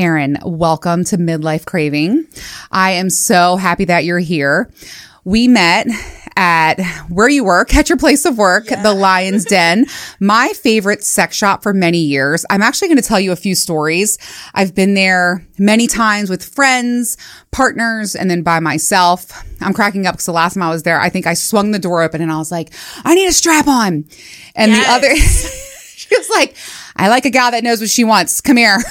Erin, welcome to Midlife Craving. I am so happy that you're here. We met at where you work, at your place of work, the Lion's Den, my favorite sex shop for many years. I'm actually going to tell you a few stories. I've been there many times with friends, partners, and then by myself. I'm cracking up because the last time I was there, I think I swung the door open and I was like, I need a strap on. And the other, she was like, I like a guy that knows what she wants. Come here.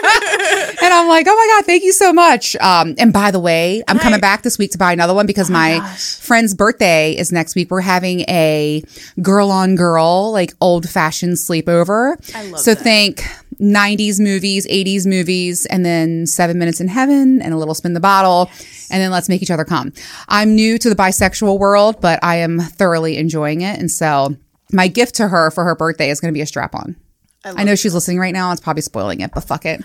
and I'm like, oh my God, thank you so much. Um, and by the way, I'm coming back this week to buy another one because my, friend's birthday is next week. We're having a girl on girl, like old fashioned sleepover. I love so that. think 90s movies, 80s movies, and then seven minutes in heaven and a little spin the bottle. And then let's make each other come. I'm new to the bisexual world, but I am thoroughly enjoying it. And so my gift to her for her birthday is going to be a strap on. I, know she's listening right now. It's probably spoiling it, but fuck it.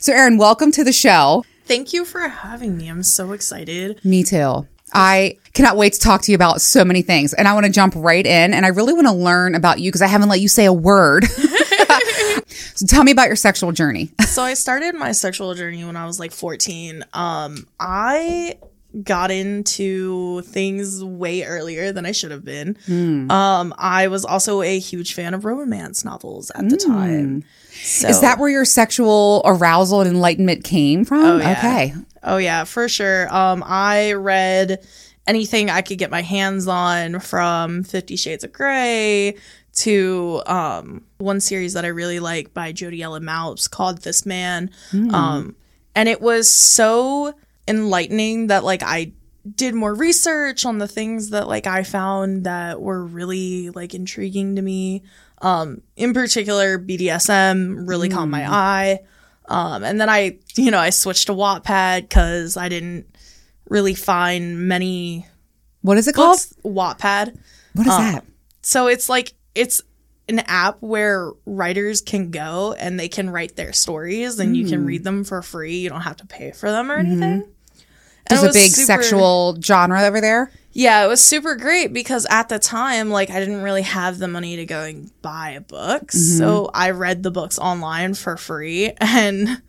So, Erin, welcome to the show. Thank you for having me. I'm so excited. Me too. I cannot wait to talk to you about so many things. And I want to jump right in. And I really want to learn about you because I haven't let you say a word. so, tell me about your sexual journey. So I started my sexual journey when I was like 14. Um I got into things way earlier than I should have been. Hmm. Um I was also a huge fan of romance novels at the time. So Hmm. Is that where your sexual arousal and enlightenment came from? yeah. Okay. Oh yeah, for sure. Um, I read anything I could get my hands on from Fifty Shades of Grey to um, one series that I really like by Jodi Ellen Malpas called This Man. Um, and it was so enlightening that like I did more research on the things that like I found that were really like intriguing to me. Um, in particular, BDSM really caught my eye. Um, and then I, you know, I switched to Wattpad because I didn't really find many What is it called? Wattpad. What is that? So it's like it's an app where writers can go and they can write their stories and you can Hmm. read them for free. You don't have to pay for them or anything. Mm-hmm. There's a big super- sexual genre over there. Yeah, it was super great because at the time, like, I didn't really have the money to go and buy books. Mm-hmm. So I read the books online for free and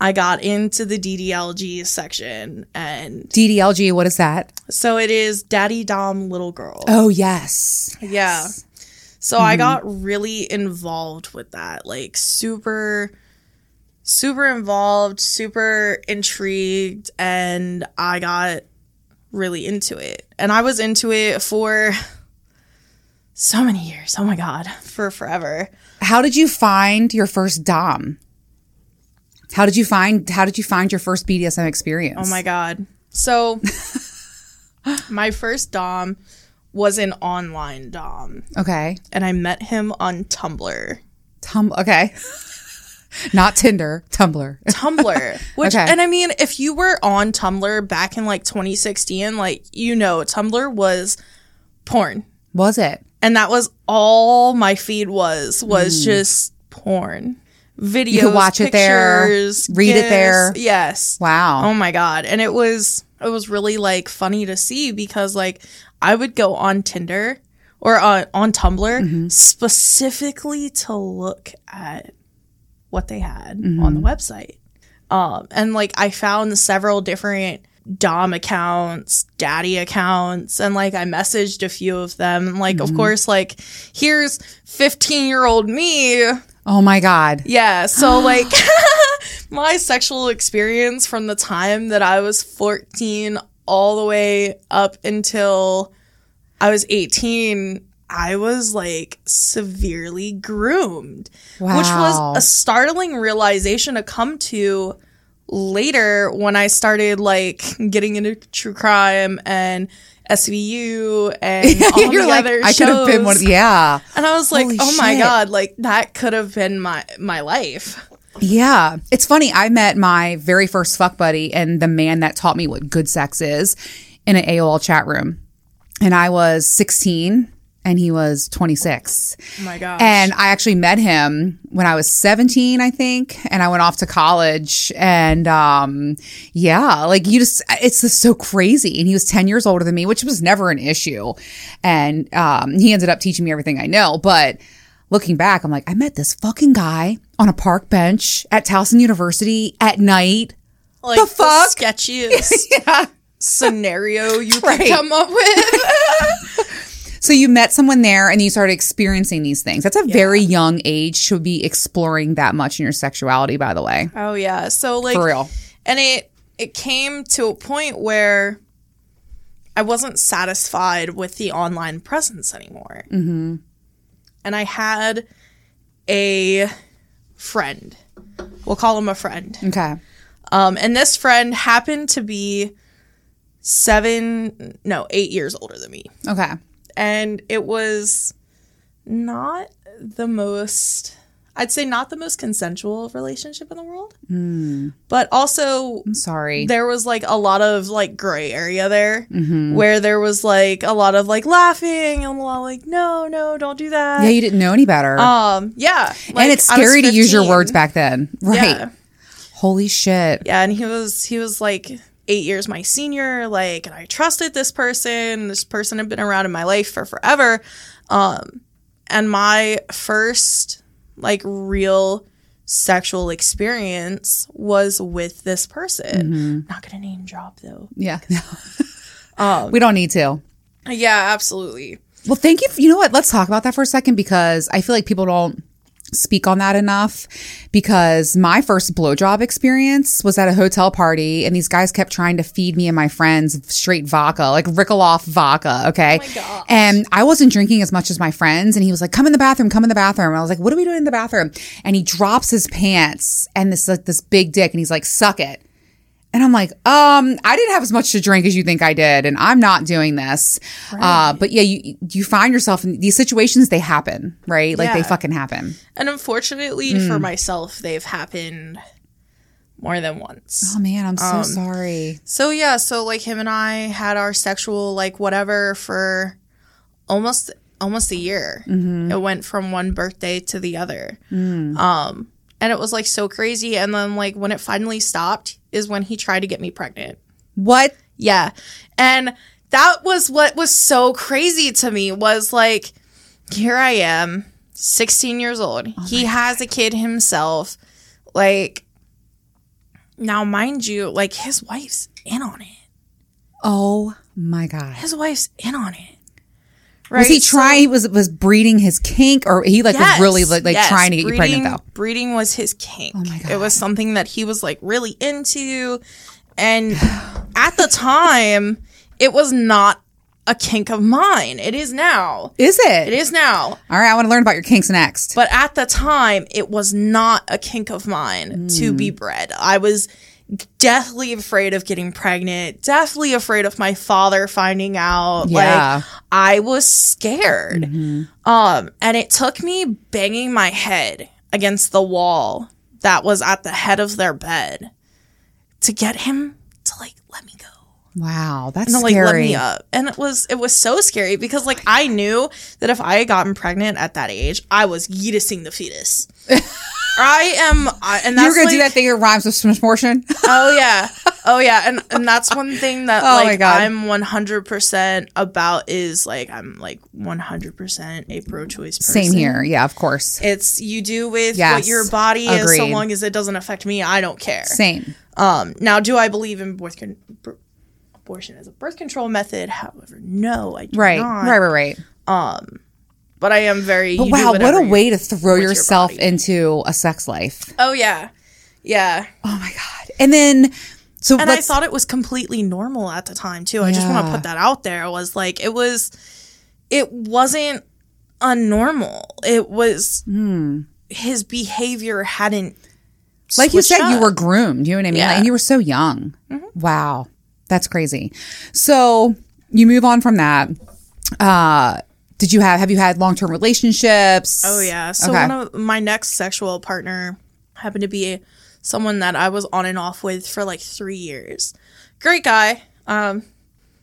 I got into the DDLG section. And DDLG, what is that? so it is Daddy Dom Little Girl. Oh, yes. Yeah. So I got really involved with that. Like, super, super involved, super intrigued. And I got really into it. And I was into it for so many years. Oh my God. For forever. How did you find your first Dom? How did you find how did you find your first BDSM experience? Oh my God. So, my first Dom was an online Dom. Okay. And I met him on Tumblr. Tum okay. Not Tinder, Tumblr. Tumblr. Which Okay. and I mean, if you were on Tumblr back in like 2016, like you know, Tumblr was porn. Was it? And that was all my feed was was just porn. Videos, Hmm. could watch it there, pictures, read it there. Yes. Wow. Oh my god. And it was it was really like funny to see because like I would go on Tinder or on on Tumblr Mm-hmm. specifically to look at what they had Mm-hmm. on the website. Um and like I found several different Dom accounts, daddy accounts, and like I messaged a few of them. Like, Mm-hmm. of course, like, here's 15 year old me Oh my God. yeah, so like my sexual experience from the time that I was 14 all the way up until I was 18, I was like severely groomed, which was a startling realization to come to later when I started like getting into true crime and SVU and all You're the like, other I could have been one. shows. Yeah. And I was like, Holy oh my god, like that could have been my my life. Yeah. It's funny. I met my very first fuck buddy and the man that taught me what good sex is in an AOL chat room. And I was 16 and he was 26. Oh my gosh. And I actually met him when I was 17, I think, and I went off to college. And um, yeah, like you just, it's just so crazy. And he was 10 years older than me, which was never an issue. And um, he ended up teaching me everything I know. But looking back, I'm like, I met this fucking guy on a park bench at Towson University at night. Like The fuck? sketchiest Yeah. scenario you could Right. come up with. So you met someone there and you started experiencing these things. That's a very young age to be exploring that much in your sexuality, by the way. oh yeah. So like For real. and it it came to a point where I wasn't satisfied with the online presence anymore. Mm-hmm. And I had a friend. We'll call him a friend. Okay. Um, and this friend happened to be seven, no, eight years older than me. Okay. And it was not the most, I'd say, not the most consensual relationship in the world. But also, I'm sorry. there was like a lot of like gray area there where there was like a lot of like laughing and a lot of like, no, no, don't do that. yeah, you didn't know any better. um, yeah. and it's scary to use your words back then. Right. Yeah. Holy shit. Yeah, and he was he was like eight years my senior, like, and I trusted this person. This person had been around in my life for forever. Um, and my first like real sexual experience was with this person. Not gonna name drop though. Yeah. we don't need to. Yeah, absolutely. Well, thank you. You know what? Let's talk about that for a second because I feel like people don't speak on that enough. Because my first blowjob experience was at a hotel party, and these guys kept trying to feed me and my friends straight vodka, like Rickaloff vodka. Okay. Oh gosh. And I wasn't drinking as much as my friends, and he was like, "Come in the bathroom, come in the bathroom." And I was like, "What are we doing in the bathroom?" And he drops his pants and this like this big dick, and he's like, "Suck it." And I'm like, um, I didn't have as much to drink as you think I did, and I'm not doing this. Uh, but yeah, you you find yourself in these situations. They happen, right? Like they fucking happen. And unfortunately for myself, they've happened more than once. Oh man, I'm so sorry. So yeah, so like him and I had our sexual like whatever for almost almost a year. It went from one birthday to the other. Um and it was like so crazy and then like when it finally stopped is when he tried to get me pregnant. What? Yeah. And that was what was so crazy to me was like here I am, 16 years old. Oh he has a kid himself. Like now mind you, like his wife's in on it. Oh my god. His wife's in on it. Right? Was he So- trying? He was was breeding his kink, or he like Yes, was really like, like yes. trying to get you pregnant Breeding- though? Breeding was his kink. Oh my God. It was something that he was like really into. And at the time, it was not a kink of mine. It is now. Is it? It is now. All right, I want to learn about your kinks next. But at the time, it was not a kink of mine to be Hmm. bred. I was deathly afraid of getting pregnant, deathly afraid of my father finding out. Yeah. Like I was scared. Mm-hmm. Um, and it took me banging my head against the wall that was at the head of their bed to get him to like let me go Wow, that's to like scary. let me up. And it was it was so scary because like I knew that if I had gotten pregnant at that age, I was yeetusing the fetus. I am, I, and that's You were gonna do that thing that rhymes with smortion? Oh yeah, oh yeah, and and that's one thing that Oh like. I'm 100 percent about is like I'm like 100 percent a pro-choice person. Same here. Yeah, of course. It's you do with Yes, what your body is, so long as it doesn't affect me. I don't care. Same. Um, now, do I believe in birth con- abortion as a birth control method? However, no, I do Right. not. Right. Right. Right. But I am very. But wow, what a way to throw yourself body. into a sex life. Oh yeah, yeah. Oh my god. And then so And I thought it was completely normal at the time too. I just want to put that out there. Was like it was, it wasn't unnormal. It was his behavior hadn't. Hmm. like you said, you were groomed. You know what I mean? Yeah. Like, and you were so young. Wow, that's crazy. So you move on from that. Uh, did you have have you had long term relationships? Oh yeah. So Okay. one of my next sexual partner happened to be someone that I was on and off with for like three years. Great guy. Um,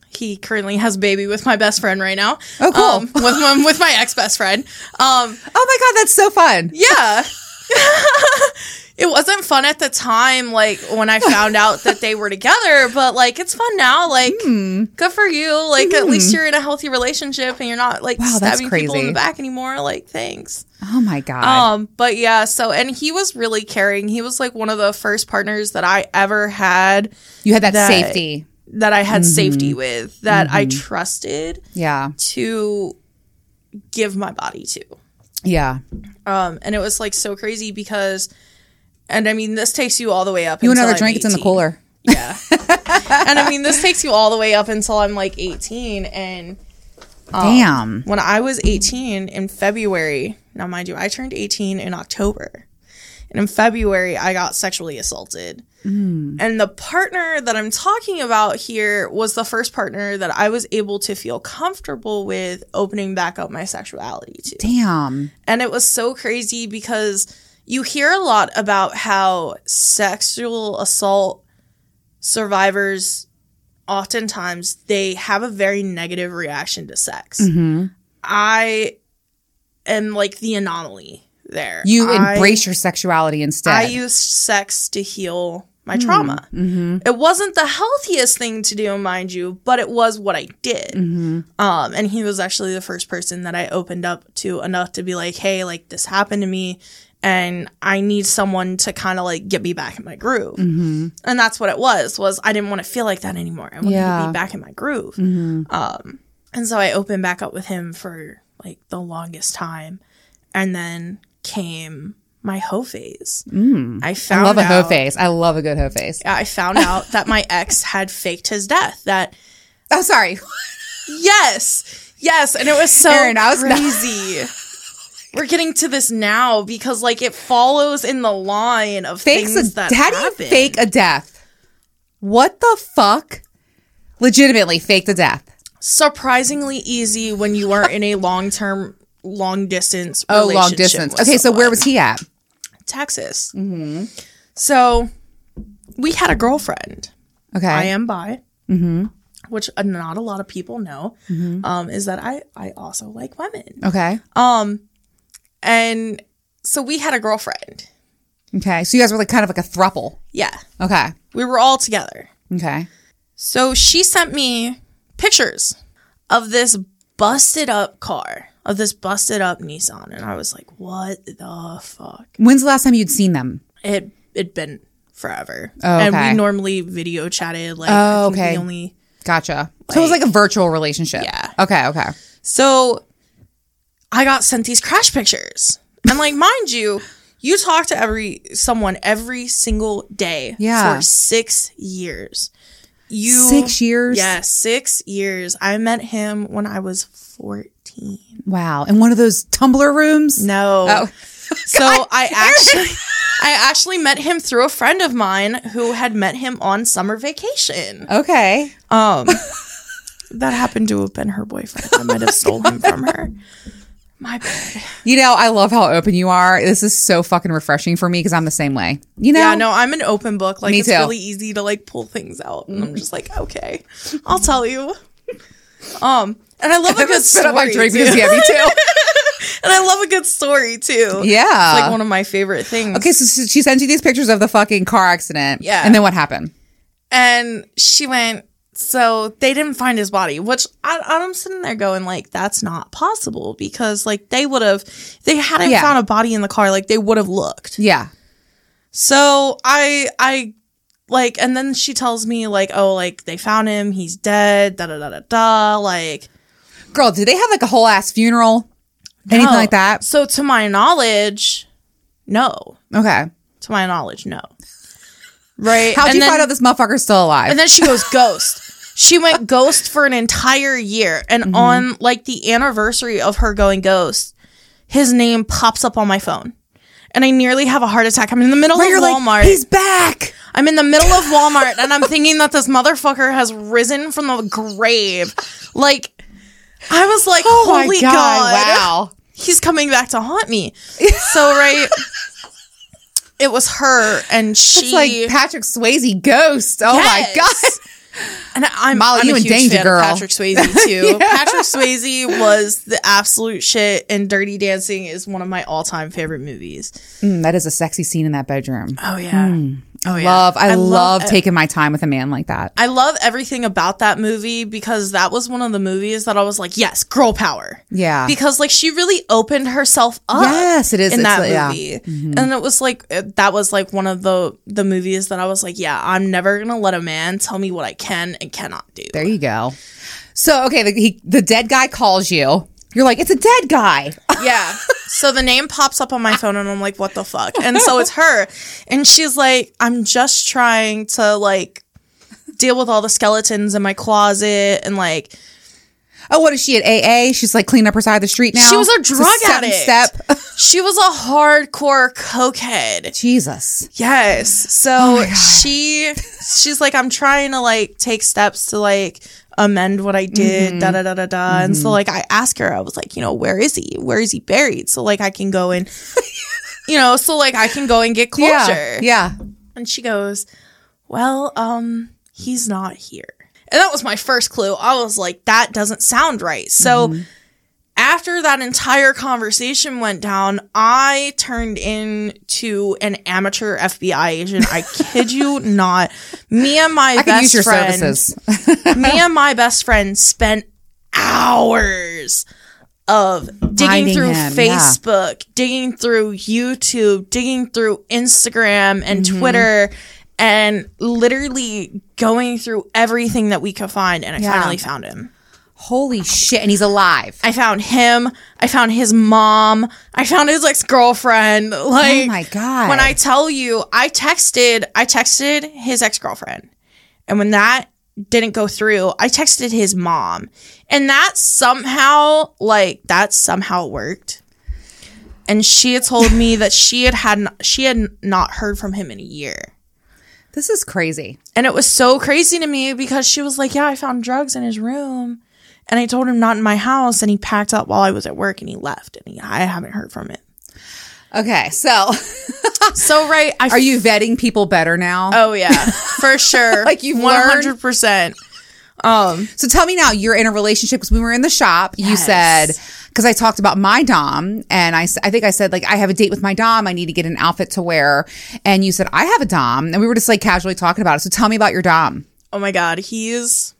he currently has a baby with my best friend right now. Oh, cool. Um, with my with my ex best friend. Um, Oh my god, that's so fun. yeah. it wasn't fun at the time, like when I found out that they were together, but like it's fun now. Like, Hmm. good for you. Like, at least you're in a healthy relationship and you're not like Wow, that's stabbing people in the back anymore. Like, thanks. Oh my god. Um, but yeah, so and he was really caring. He was like one of the first partners that I ever had you had that, that- safety. that I had Mm-hmm. safety with, that I trusted Yeah. to give my body to. Yeah. Um, and it was like so crazy because, and I mean, this takes you all the way up. You until another I'm drink? It's in the cooler. Yeah. and I mean, this takes you all the way up until I'm like 18. And um, Damn. when I was 18 in February, now mind you, I turned 18 in October. And in February, I got sexually assaulted. And the partner that I'm talking about here was the first partner that I was able to feel comfortable with opening back up my sexuality to. Damn. And it was so crazy because you hear a lot about how sexual assault survivors oftentimes they have a very negative reaction to sex. Mm-hmm. I am like the anomaly there. You I- embrace your sexuality instead. I used sex to heal my mm-hmm. trauma. Mm-hmm. It wasn't the healthiest thing to do, mind you, but it was what I did. Mm-hmm. Um, and he was actually the first person that I opened up to enough to be like, "Hey, like this happened to me, and I need someone to kind of like get me back in my groove." And that's what it was. Was I didn't want to feel like that anymore. I wanted Yeah. to be back in my groove. Um, and so I opened back up with him for like the longest time, and then came my hoe phase. I Mm. I found love a hoe out- face. I love a good hoe face. I found out that my ex had faked his death. That Oh, sorry. yes, yes, and it was so Erin, I was not- crazy. We're getting to this now because like it follows in the line of Fakes things a, that how do you fake a death? What the fuck? Legitimately fake a death. Surprisingly easy when you are in a long term, long distance. Oh, long distance. Okay, so where was he at? Texas? Mm-hmm. So we had a girlfriend. Okay. I am bi, mm-hmm. which uh, not a lot of people know. Um, is that I I also like women. Okay. Um, and so we had a girlfriend. Okay. So you guys were like kind of like a thruple. Yeah, Okay. we were all together. Okay. So she sent me pictures of this busted up car, of this busted up Nissan, and I was like, "What the fuck?" When's the last time you'd seen them? It it'd been forever, Oh, and we normally video chatted. Like, Oh, okay. only Gotcha. so it was like a virtual relationship. Yeah. Okay. Okay. So I got sent these crash pictures. And like mind you, you talk to every someone every single day Yeah. for 6 years. You Six years. Yeah, 6 years. I met him when I was 14. Wow. In one of those Tumblr rooms. No. Oh. So I actually I actually met him through a friend of mine who had met him on summer vacation. Okay. Um, that happened to have been her boyfriend. I might have stole him from her. My bad. You know, I love how open you are. This is so fucking refreshing for me because I'm the same way. You know? Yeah, no, I'm an open book. Like Me it's too. really easy to like pull things out, and I'm just like, okay, I'll tell you. Um, and I love a good spit story up my drink too. because yeah, me too. and I love a good story too. Yeah. it's like one of my favorite things. Okay, so so she sent you these pictures of the fucking car accident. Yeah. And then what happened? and she went. So they didn't find his body, which I, I'm sitting there going like, that's not possible because like they would have, they hadn't Yeah. found a body in the car, like they would have looked. Yeah. So I I like and then she tells me like, oh, like they found him, he's dead, da da da da da. Like Girl, did they have like a whole ass funeral? Anything no. like that? So to my knowledge, no. Okay. To my knowledge, no. Right. How'd and you then, find out this motherfucker's still alive? And then she goes ghost. She went ghost for an entire year. And Mm-hmm. on like the anniversary of her going ghost, his name pops up on my phone. And I nearly have a heart attack. I'm in the middle Where of you're Walmart. like, he's back. I'm in the middle of Walmart and I'm thinking that this motherfucker has risen from the grave. Like, I was like, Oh holy God. Wow. He's coming back to haunt me. So, right. It was her and she. It's like Patrick Swayze ghost. Oh Yes. my god. And I'm, Molly, I'm you a in huge danger, fan girl. of Patrick Swayze too. Patrick Swayze was the absolute shit, and Dirty Dancing is one of my all-time favorite movies. Mm, that is a sexy scene in that bedroom. Oh yeah, oh yeah. Love. I, love, e- taking my time with a man like that. I love everything about that movie because that was one of the movies that I was like, yes, girl power. Yeah. Because like she really opened herself up. Yes, it is. in It's that like- yeah. movie, mm-hmm. and it was like that was like one of the the movies that I was like, yeah, I'm never gonna let a man tell me what I can and cannot do. There you go. So okay, the, he, the dead guy calls you. You're like, it's a dead guy. Yeah. So the name pops up on my phone and I'm like, what the fuck? And so it's her. And she's like, I'm just trying to like deal with all the skeletons in my closet and like Oh, what is she at AA? She's like cleaning up her side of the street now. She was a drug seven addict. Step. she was a hardcore cokehead. Jesus. Yes. So oh she she's like, I'm trying to like take steps to like amend what I did, da da da da da. And so like I asked her, I was like, you know, where is he? Where is he buried? So like I can go and you know, so like I can go and get closure. Yeah. Yeah. And she goes, Well, um, he's not here. And that was my first clue. I was like, that doesn't sound right. So after that entire conversation went down, I turned into an amateur FBI agent. I kid you not. Me and my I best your friend, services. me and my best friend spent hours of digging through him, yeah. Facebook, digging through YouTube, digging through Instagram and Mm-hmm. Twitter, and literally going through everything that we could find. And I Yeah. finally found him. Holy shit! And he's alive. I found him. I found his mom. I found his ex girlfriend. Like, oh my god! when I tell you, I texted, I texted his ex girlfriend, and when that didn't go through, I texted his mom, and that somehow, like, that somehow worked. And she had told me that she had had she had not heard from him in a year, this is crazy. and it was so crazy to me because she was like, "Yeah, I found drugs in his room." And I told him not in my house, and he packed up while I was at work, and he left, and he, I haven't heard from it. Okay, so So right, I are you vetting people better now? Oh yeah, for sure. Like you've learned? hundred percent. Um, So tell me now, you're in a relationship because we were in the shop. You said because I talked about my dom, and I I think I said like I have a date with my dom. I need to get an outfit to wear, and you said I have a dom, and we were just like casually talking about it. So tell me about your dom. oh my god, he's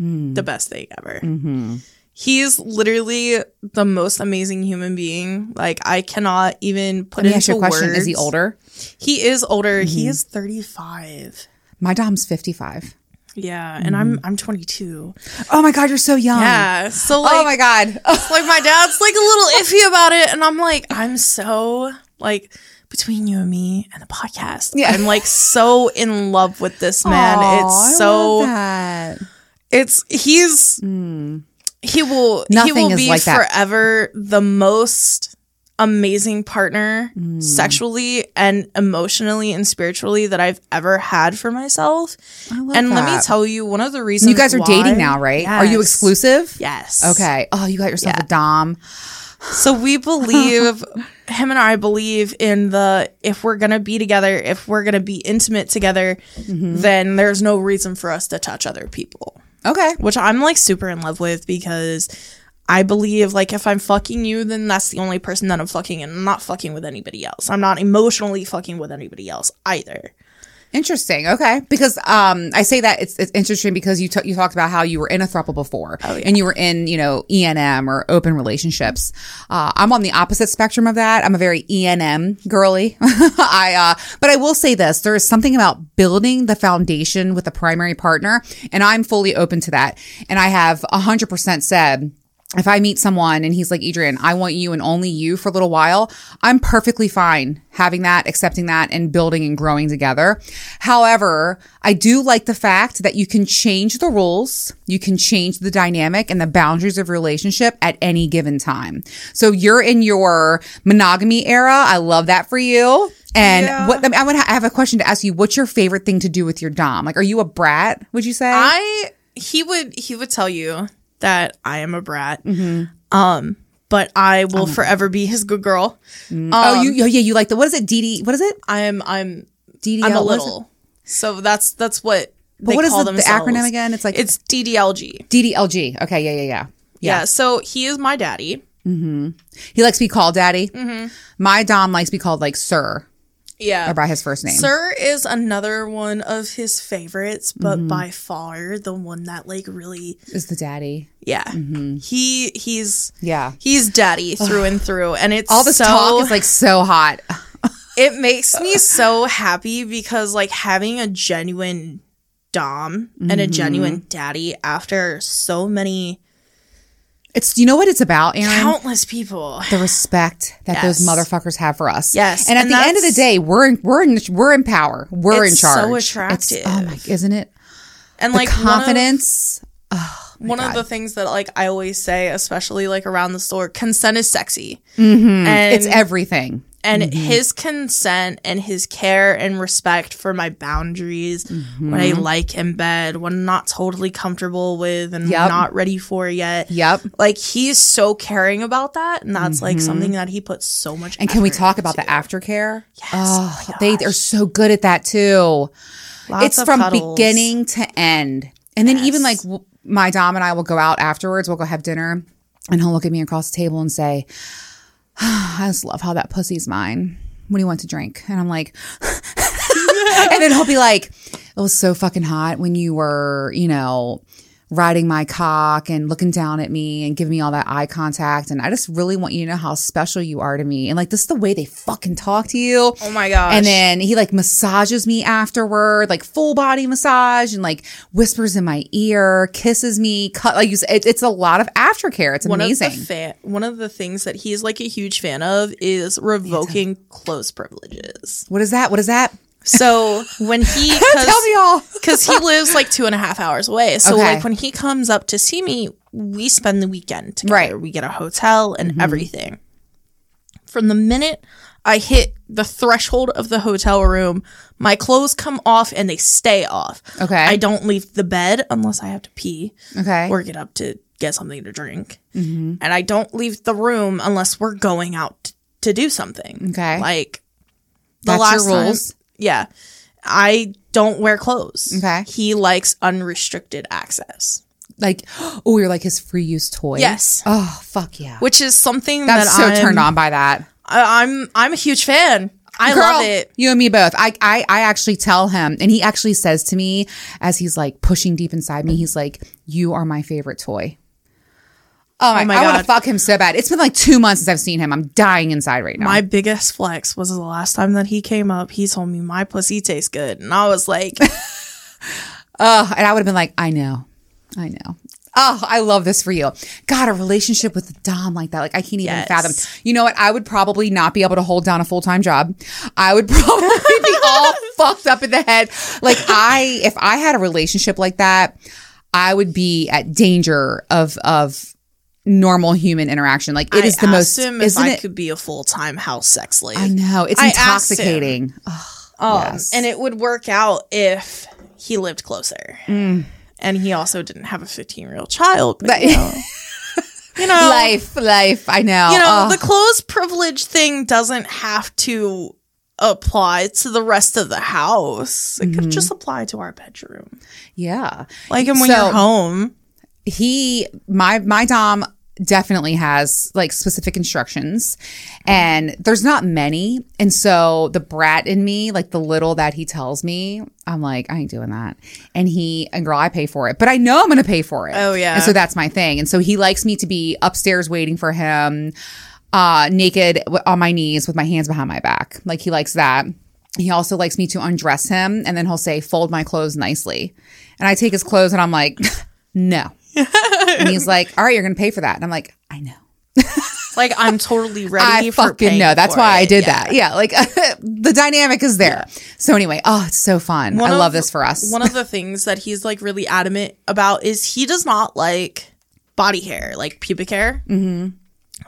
Mm. the best thing ever. Mm-hmm. He's literally the most amazing human being. Like I cannot even put Let me it ask you into a question: words. Is he older? He is older. He Mm-hmm. is thirty five. My dom's 55. Yeah, and I'm Mm-hmm. I'm twenty two. Oh my god, you're so young. Yeah, so like, oh my god. like my dad's like a little iffy about it, and I'm like, I'm so like. Between you and me and the podcast, Yeah. I'm like so in love with this man. Aw, I it's so. It's he's he will he will be like forever the most amazing partner Mm. sexually and emotionally and spiritually that I've ever had for myself. And let me tell you one of the reasons You guys are why- dating now, right? Are you exclusive? Yes. Okay. Oh, you got yourself a dom. So we believe him and I believe in the if we're gonna be together, if we're gonna be intimate together, Mm-hmm. then there's no reason for us to touch other people. Okay. which I'm like super in love with because I believe like if I'm fucking you, then that's the only person that I'm fucking, and I'm not fucking with anybody else. I'm not emotionally fucking with anybody else either. Interesting. Okay. Because um, I say that it's, it's interesting because you t- you talked about how you were in a throuple before, and you were in you know ENM or open relationships. Uh, I'm on the opposite spectrum of that. I'm a very ENM girly. I uh, but I will say this: there is something about building the foundation with a primary partner, and I'm fully open to that. And I have hundred percent said if I meet someone and he's like, Adrian, I want you and only you for a little while, I'm perfectly fine having that, accepting that, and building and growing together. However, I do like the fact that you can change the rules, you can change the dynamic and the boundaries of relationship at any given time. So you're in your monogamy era. I love that for you. And Yeah. what I'm gonna ha- I have a question to ask you. What's your favorite thing to do with your dom? Like, are you a brat? Would you say? I he would he would tell you that I am a brat. Mm-hmm. Um, but I will forever be his good girl. oh, you, oh, yeah, you like the what is it? DD? What is it? I am I'm DDL? I'm a what is it? little. So that's that's what they what is the, the acronym again? It's like It's DDLG. DDLG. Okay, yeah, yeah, yeah. Yeah. So he is my daddy. He likes to be called daddy. Mm-hmm. My Dom likes to be called like sir Yeah. or by his first name. Sir is another one of his favorites, but Mm-hmm. by far the one that like really is the daddy. yeah. Mm-hmm. He he's Yeah. he's daddy through and through and it's All this so, talk is like so hot. it makes me so happy because like having a genuine dom and Mm-hmm. a genuine daddy after so many It's you know what it's about, Erin? countless people. the respect that those motherfuckers have for us. Yes, And at and the end of the day, we're in, we're in, we're in power. We're in charge. It's so attractive. It's, oh my, isn't it? And The like one of- confidence. Oh, one of, the things that like I always say, especially like around the store, consent is sexy. Mm-hmm. And it's everything. And Mm-hmm. his consent and his care and respect for my boundaries what I Mm-hmm. like in bed, what I'm not totally comfortable with and Yep. not ready for yet. Yep. Like he's so caring about that, and that's like something that he puts so much. Mm-hmm. And can we talk about into. the aftercare? Yes. Oh, Oh they are so good at that too. Lots it's from cuddles. beginning to end. And then even like my Dom and I will go out afterwards. We'll go have dinner, and he'll look at me across the table and say, "I just love how that pussy's mine." What do you want to drink? And I'm like, and then he'll be like, "It was so fucking hot when you were, you know." Riding my cock and looking down at me and giving me all that eye contact. And I just really want you to know how special you are to me. And like, this is the way they fucking talk to you. Oh my gosh! And then he like massages me afterward, like full body massage, and like whispers in my ear, kisses me, cut like you said, it, it's a lot of aftercare. It's one amazing. of the fa- one of the things that he's like a huge fan of is revoking clothes privileges. what is that? What is that? So when he Tell me all. because he lives like two and a half hours away. So Okay. like when he comes up to see me, we spend the weekend together. Right. Mm-hmm. We get a hotel and everything. From the minute I hit the threshold of the hotel room, my clothes come off and they stay off. Okay. I don't leave the bed unless I have to pee Okay. or get up to get something to drink. And I don't leave the room unless we're going out to do something. Okay. Like the That's last your time- rules? Yeah. I don't wear clothes. Okay. He likes unrestricted access, Like, oh, you're like his free use toy. Yes. Oh, fuck yeah. which is something I'm that so I'm, turned on by that. I, I'm I'm a huge fan. I Girl, love it. You and me both. I, I I actually tell him, and he actually says to me as he's like pushing deep inside me, he's like, "You are my favorite toy." Oh, oh my, my I want to fuck him so bad. It's been like two months since I've seen him. I'm dying inside right now. My biggest flex was the last time that he came up. He told me my pussy tastes good, and I was like, Oh, and I would have been like, I know, I know. Oh, I love this for you. God, a relationship with a dom like that, like I can't even Yes. fathom. You know what? I would probably not be able to hold down a full time job. I would probably be all fucked up in the head. Like I, if I had a relationship like that, I would be at danger of of normal human interaction. Like it I is the most, him if I it? could be a full time house sex slave. I know it's I intoxicating. Um, Yes. And it would work out if he lived closer. Mm. And he also didn't have a 15 year old child. But, But- you know, you know, life, life. I know. you know Oh. the closed privilege thing doesn't have to apply to the rest of the house. It Mm-hmm. could just apply to our bedroom. yeah. Like, and when So- you're home, he my my dom definitely has like specific instructions and there's not many. And so the brat in me like the little that he tells me i'm like i ain't doing that. And he and girl i pay for it but i know i'm gonna pay for it. Oh, yeah. and so that's my thing. And so he likes me to be upstairs waiting for him uh naked on my knees with my hands behind my back. Like he likes that. He also likes me to undress him and then he'll say fold my clothes nicely. And i take his clothes and i'm like no and he's like, "All right, you're going to pay for that." And I'm like, "I know, like, I'm totally ready I for fucking know." That's why I did Yeah. that. Yeah, like the dynamic is there. So anyway, oh, it's so fun. I One love of- this for us. One of the things that he's like really adamant about is he does not like body hair, like pubic hair. Mm-hmm.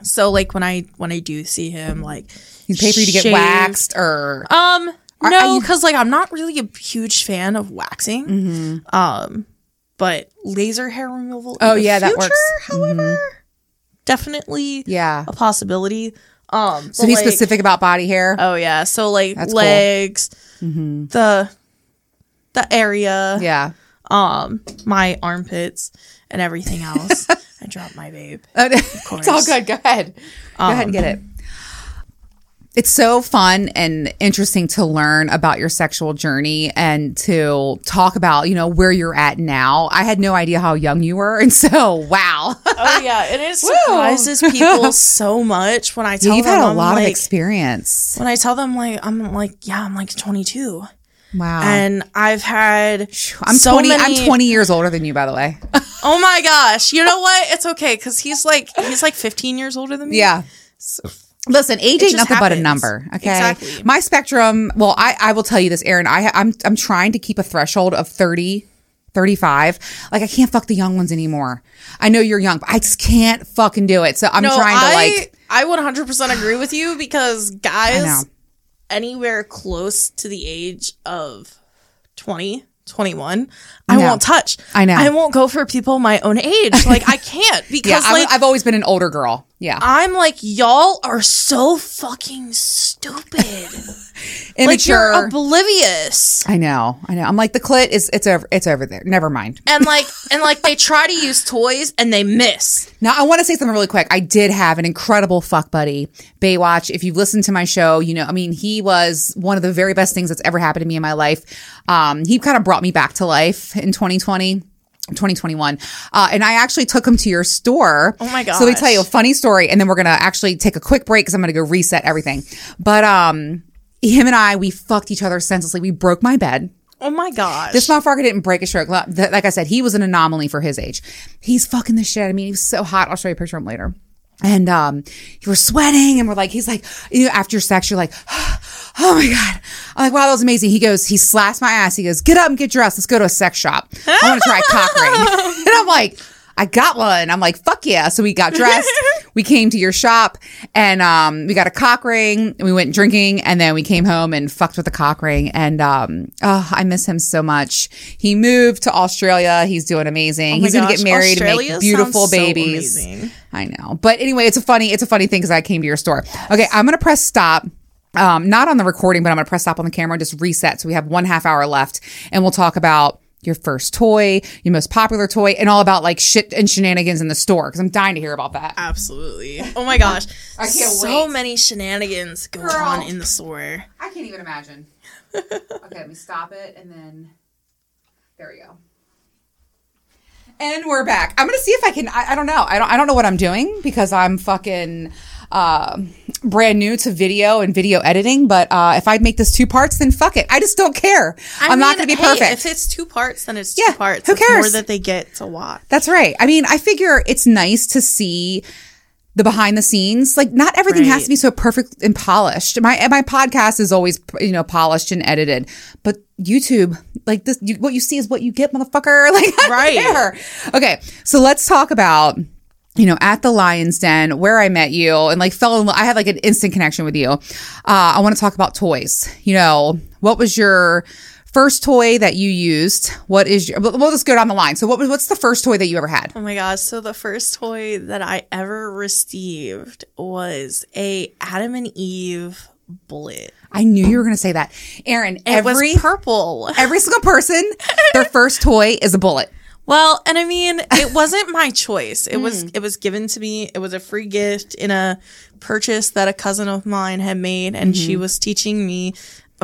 So like when I when I do see him, like He's pay for you to get waxed or Um, Are- no, because like I'm not really a huge fan of waxing. Mm-hmm. Um, but laser hair removal. Oh, yeah, that future, works. Mm-hmm. However, definitely yeah. a possibility. Um, So he's like- specific about body hair. Oh yeah, so like That's cool. Mm-hmm. legs, the the area. yeah, um, my armpits and everything else. I dropped my vape. Oh, it's all good. Go ahead. Go ahead and get it. It's so fun and interesting to learn about your sexual journey and to talk about, you know, where you're at now. I had no idea how young you were. And so, wow. Oh yeah, and it surprises people so much when I tell You've them had a I'm lot like, of experience. when I tell them like I'm like yeah I'm like 22 Wow. and I've had I'm so 20 many- I'm 20 years older than you by the way. Oh my gosh! You know what? It's okay because he's like he's like 15 years older than me. yeah. Listen, age ain't nothing but a number. Okay. Exactly. My spectrum, well, I, I will tell you this, Erin. I I'm I'm trying to keep a threshold of 30, 35. Like I can't fuck the young ones anymore. I know you're young, but I just can't fucking do it. So I'm No, trying to I like I would 100 percent agree with you because guys anywhere close to the age of 20, 21, I know. won't touch. I know. I won't go for people my own age. Like I can't Yeah, because I'm, like I've always been an older girl. Yeah. I'm like y'all are so fucking stupid. like you're oblivious. I know. I know. I'm like the clit is it's over it's over there. Never mind. and like and like they try to use toys and they miss. Now, I want to say something really quick. I did have an incredible fuck buddy, Baywatch. If you've listened to my show, you know, I mean, he was one of the very best things that's ever happened to me in my life. Um, he kind of brought me back to life in 2020. 2021. Uh, and I actually took him to your store. Oh my god! So let me tell you a funny story and then we're going to actually take a quick break because I'm going to go reset everything. But, um, him and I, we fucked each other senselessly. We broke my bed. Oh my gosh. This motherfucker didn't break a stroke. Like I said, he was an anomaly for his age. He's fucking the shit out of me. He was so hot. I'll show you a picture of him later. And um, were sweating, and we're like, he's like, you know, after sex, you're like, oh my god. I'm like, wow, that was amazing. He goes, he slaps my ass. He goes, get up and get dressed. Let's go to a sex shop. I want to try a cock ring. and I'm like, I got one. I'm like, fuck yeah. So we got dressed. we came to your shop and um, we got a cock ring. And we went drinking and then we came home and fucked with the cock ring. And um, oh, I miss him so much. He moved to Australia. He's doing amazing. Oh He's gonna get married Australia and make beautiful sounds so babies. I know. But anyway, it's a funny, it's a funny thing because I came to your store. Okay, I'm gonna press stop. Um, not on the recording, but I'm gonna press stop on the camera and just reset. So we have one half hour left and we'll talk about your first toy, your most popular toy, and all about like shit and shenanigans in the store because I'm dying to hear about that. Absolutely. Oh my gosh. I can't so wait. many shenanigans go Girl. on in the store. I can't even imagine. okay, let me stop it and then there we go. And we're back. I'm gonna see if I can. I, I don't know. I don't. I don't know what I'm doing because I'm fucking uh, brand new to video and video editing. But uh, if I make this two parts, then fuck it. I just don't care. I am not gonna be hey, perfect. If it's two parts, then it's Yeah, two parts. who It's more cares? that they get to watch. That's right. I mean, I figure it's nice to see the behind the scenes. Like, not everything has to be so perfect and polished. My my podcast is always you know polished and edited, but YouTube, like this, you, what you see is what you get, motherfucker. Like, Right. care. Okay, so let's talk about. You know, at the Lion's Den, where I met you, and like fell in love. I had like an instant connection with you. Uh, I want to talk about toys. You know, what was your first toy that you used? What is your? We'll just go down the line. So, what was what's the first toy that you ever had? Oh my gosh. So the first toy that I ever received was a Adam and Eve bullet. I knew you were going to say that, Erin. It every was purple. every single person, their first toy is a bullet. Well, and I mean, it wasn't my choice. It Hmm. was it was given to me. It was a free gift in a purchase that a cousin of mine had made and she was teaching me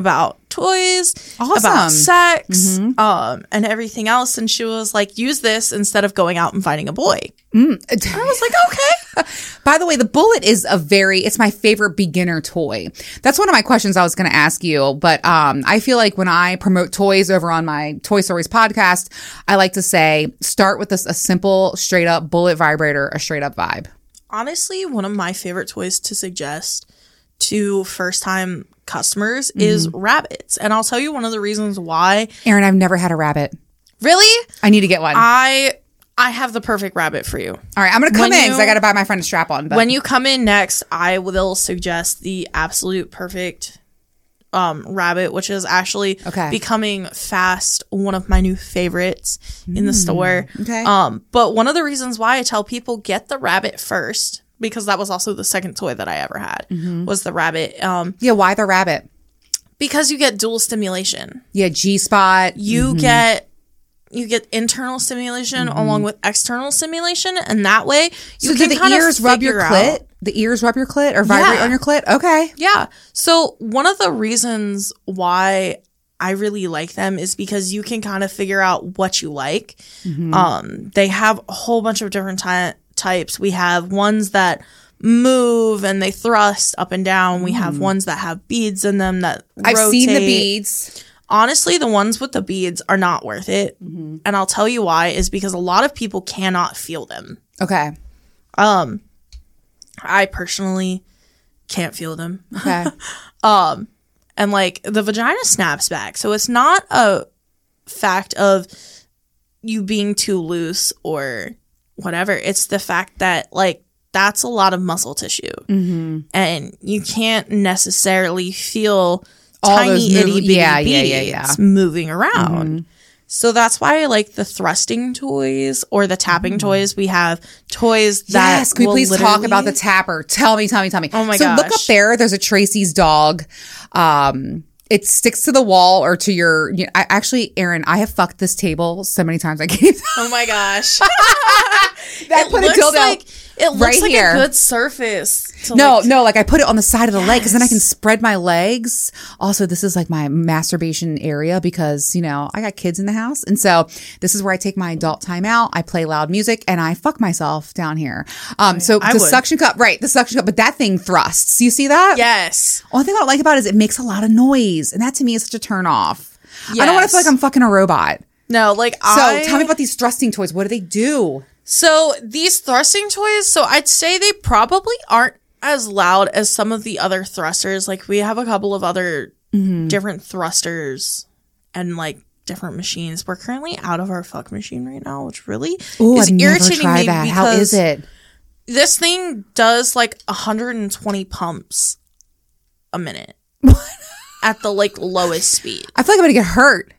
about toys, Mm-hmm. Awesome. Mm-hmm. about sex, um, and everything else. And she was like, use this instead of going out and finding a boy. I was like, okay. By the way, the bullet is a very it's my favorite beginner toy. That's one of my questions I was going to ask you, but um I feel like when I promote toys over on my Toy Stories podcast, I like to say start with this a simple straight up bullet vibrator, a straight up vibe. Honestly, one of my favorite toys to suggest to first time customers is Mm-hmm. rabbits. And I'll tell you one of the reasons why. Erin, I've never had a rabbit. Really? I need to get one. I I have the perfect rabbit for you. All right, I'm going to come when in cuz I got to buy my friend a strap on, but When you come in next, I will suggest the absolute perfect um rabbit, which is actually Okay. becoming fast one of my new favorites in the store. Mm, okay. Um, but one of the reasons why I tell people get the rabbit first, because that was also the second toy that I ever had, Mm-hmm. was the rabbit. Um, yeah, why the rabbit? because you get dual stimulation. Yeah, G spot. You Mm-hmm. get you get internal stimulation along with external stimulation, and that way you so can the kind ears of rub your clit? out- The ears rub your clit or vibrate Yeah. on your clit? Okay. Yeah. So one of the reasons why I really like them is because you can kind of figure out what you like. Mm-hmm. Um, they have a whole bunch of different ty- types. We have ones that move and they thrust up and down. We have ones that have beads in them that. I've seen the beads. Honestly, the ones with the beads are not worth it. Mm-hmm. And I'll tell you why is because a lot of people cannot feel them. Okay. Um, I personally can't feel them. Okay. Um, and like the vagina snaps back. So it's not a fact of you being too loose or whatever. It's the fact that like that's a lot of muscle tissue. mm-hmm. And you can't necessarily feel All tiny those itty move- bitty yeah, yeah, yeah, yeah. moving around. So that's why I like the thrusting toys or the tapping toys. We have toys that. Yes, can we please talk about the tapper? Tell me, tell me, tell me. Oh my so look up there. There's a Tracy's dog. Um, it sticks to the wall or to your. You know, I, actually, Erin, I have fucked this table so many times. I can't. Oh my gosh. I put a looks dildo like it looks right like here. a good surface. to, No, like- no, like I put it on the side of the leg because then I can spread my legs. Also, this is like my masturbation area because, you know, I got kids in the house. And so this is where I take my adult time out. I play loud music and I fuck myself down here. Um, so I the would. suction cup, right, the suction cup, but that thing thrusts. You see that? yes. Only thing I don't like about it is it makes a lot of noise. And that to me is such a turn off. I don't want to feel like I'm fucking a robot. No, like I So I. tell me about these thrusting toys. What do they do? So these thrusting toys. So I'd say they probably aren't as loud as some of the other thrusters. Like we have a couple of other Mm-hmm. different thrusters and like different machines. We're currently out of our fuck machine right now, which really Oh, is I've never irritating tried me that. because How is it? this thing does like 120 pumps a minute at the like lowest speed. I feel like I'm going to get hurt.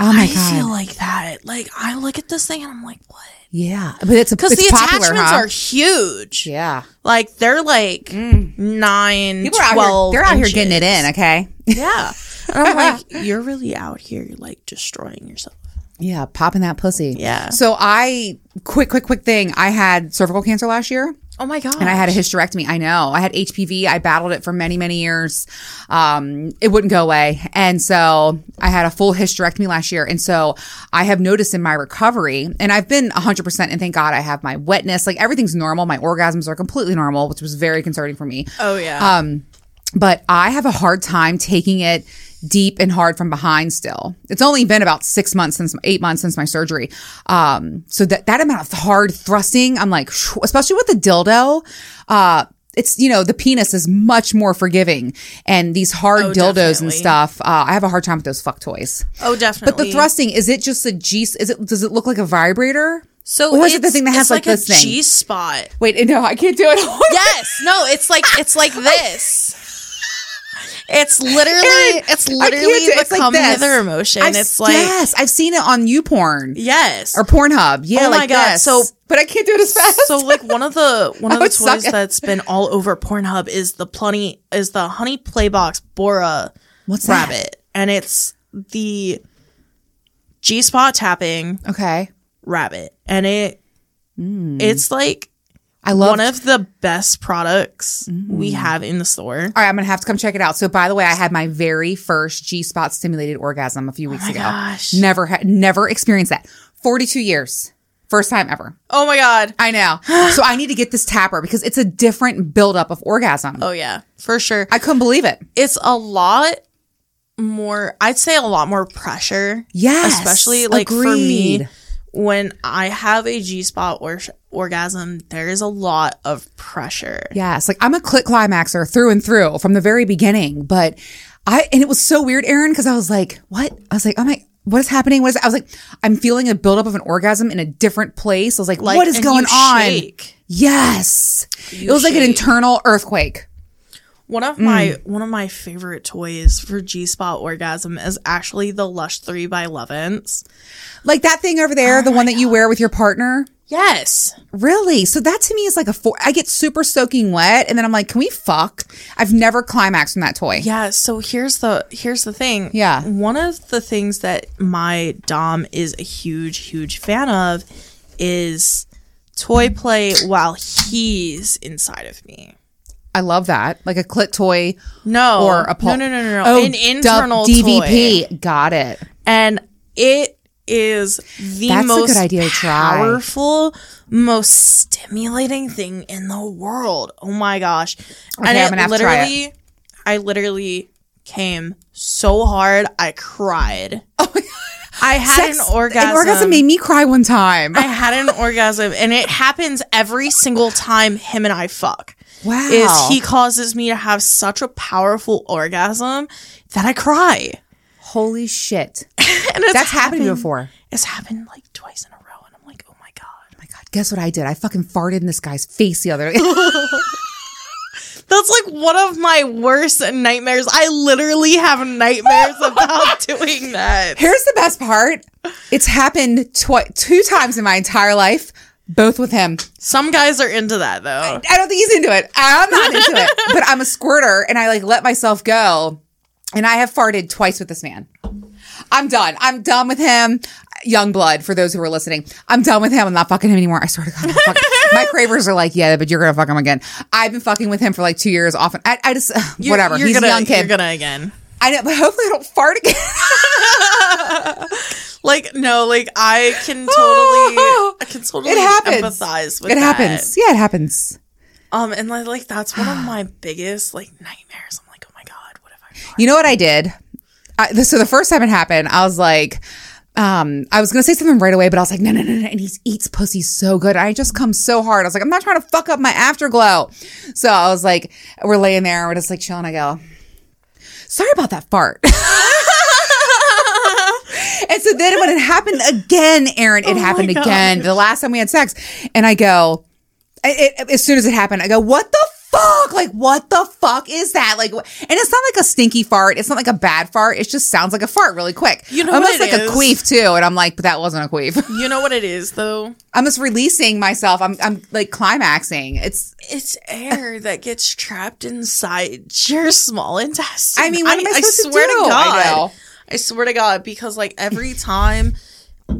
Oh my I God. feel like that. Like I look at this thing and I'm like, what? Yeah, but it's a Because the popular, attachments huh? are huge. yeah. Like they're like mm. nine, People are out 12 here. They're out here getting it in. Okay. Yeah. And I'm like, you're really out here like destroying yourself. Yeah, popping that pussy. Yeah. So I quick, quick, quick thing. I had cervical cancer last year. Oh my god. And I had a hysterectomy. I know. I had HPV. I battled it for many, many years. Um, it wouldn't go away. And so I had a full hysterectomy last year. And so I have noticed in my recovery, and I've been 100%, and thank God I have my wetness. Like everything's normal. My orgasms are completely normal, which was very concerning for me. Oh yeah. Um, but I have a hard time taking it deep and hard from behind still. It's only been about six months since eight months since my surgery. Um, so that, that amount of hard thrusting, I'm like, especially with the dildo, uh, it's, you know, the penis is much more forgiving and these hard Oh, dildos definitely. and stuff. Uh, I have a hard time with those fuck toys. oh definitely. But the thrusting, is it just a G, is it, does it look like a vibrator? So or is it the thing that has it's like, a this thing? G spot. Wait, no, I can't do it. Yes. No, it's like it's like this. It's literally it's literally the like come this. hither emotion. I've- it's like yes, I've seen it on YouPorn. yes. or Pornhub. Yeah, Oh my like God, this. so- but I can't do it as fast. So like one of the one of the toys that's been all over Pornhub is the plenty is the Honey Playbox Bora What's that? rabbit, and it's the G spot tapping okay, rabbit, and it hmm. it's like I love. one of the best products Mm. we have in the store. all right, I'm gonna have to come check it out. So, by the way, I had my very first G spot stimulated orgasm a few weeks Oh my ago. gosh. Never had, never experienced that. Forty two years, first time ever. Oh my god! I know. so I need to get this tapper because it's a different buildup of orgasm. Oh yeah, for sure. I couldn't believe it. It's a lot more. I'd say a lot more pressure. Yes, especially like for me agreed. When I have a G spot or orgasm, there is a lot of pressure. Yes, like I'm a clit climaxer through and through from the very beginning. But I and it was so weird, Erin, because I was like, "What?" I was like, "Oh my." What is happening? What is? I was like, I'm feeling a buildup of an orgasm in a different place. I was like, Like, what is going on? shake. Yes, You it was like an internal earthquake. One of my mm. one of my favorite toys for G spot orgasm is actually the Lush Three by Lovense. Like that thing over there, oh the one that you wear with your partner. Yes. Really? So that to me is like a four. I get super soaking wet, and then I'm like, can we fuck? I've never climaxed from that toy. Yeah, so here's the here's the thing. Yeah. One of the things that my dom is a huge huge fan of is toy play while he's inside of me. I love that. Like a clit toy No. or a pul- No, no, no, no, no. Oh, An internal duh, toy. Got it. And it is the That's a most good idea to try. powerful, most stimulating thing in the world. Oh my gosh. and I'm it gonna have to try literally I literally came so hard I cried. Oh, I had Sex- an orgasm. An orgasm made me cry one time. I had an orgasm and it happens every single time him and I fuck. Wow. Is he causes me to have such a powerful orgasm that I cry. Holy shit. That's happened before. It's happened like twice in a row, and I'm like, oh my god. Oh my God. Guess what I did? I fucking farted in this guy's face the other day. That's like one of my worst nightmares. I literally have nightmares about doing that. Here's the best part. It's happened two times in my entire life, both with him. Some guys are into that though. I don't think he's into it. I'm not into it. But I'm a squirter and I like let myself go. And I have farted twice with this man. I'm done. I'm done with him. Young blood, for those who are listening. I'm done with him. I'm not fucking him anymore. I swear to God. I'm fucking- My cravers are like, yeah, but you're going to fuck him again. I've been fucking with him for like two years often. I, I just, You're- whatever. You're he's gonna, a young kid. You're gonna again. I know, but hopefully I don't fart again. Like no, like I can totally, I can totally It happens. empathize with it that. happens. Yeah, it happens. Um, and like, like that's one of my biggest like nightmares. I'm like, oh my god, what if I? You know what I did? I, so the first time it happened, I was like, um, I was gonna say something right away, but I was like, no, no, no, no. And he eats pussy so good. I just come so hard. I was like, I'm not trying to fuck up my afterglow. So I was like, we're laying there, we're just like chilling. I go, sorry about that fart. then when it happened again, Erin, it oh happened again. The last time we had sex, and I go, it, it- as soon as it happened, I go, what the fuck? Like, what the fuck is that? Like, and it's not like a stinky fart. It's not like a bad fart. It just sounds like a fart really quick. You know Almost what it like is? a queef too. And I'm like, but that wasn't a queef. You know what it is though? I'm just releasing myself. I'm, I'm like climaxing. It's, It's air that gets trapped inside your small intestine. I mean, what am I supposed to swear do? to I God. I swear to God, because like every time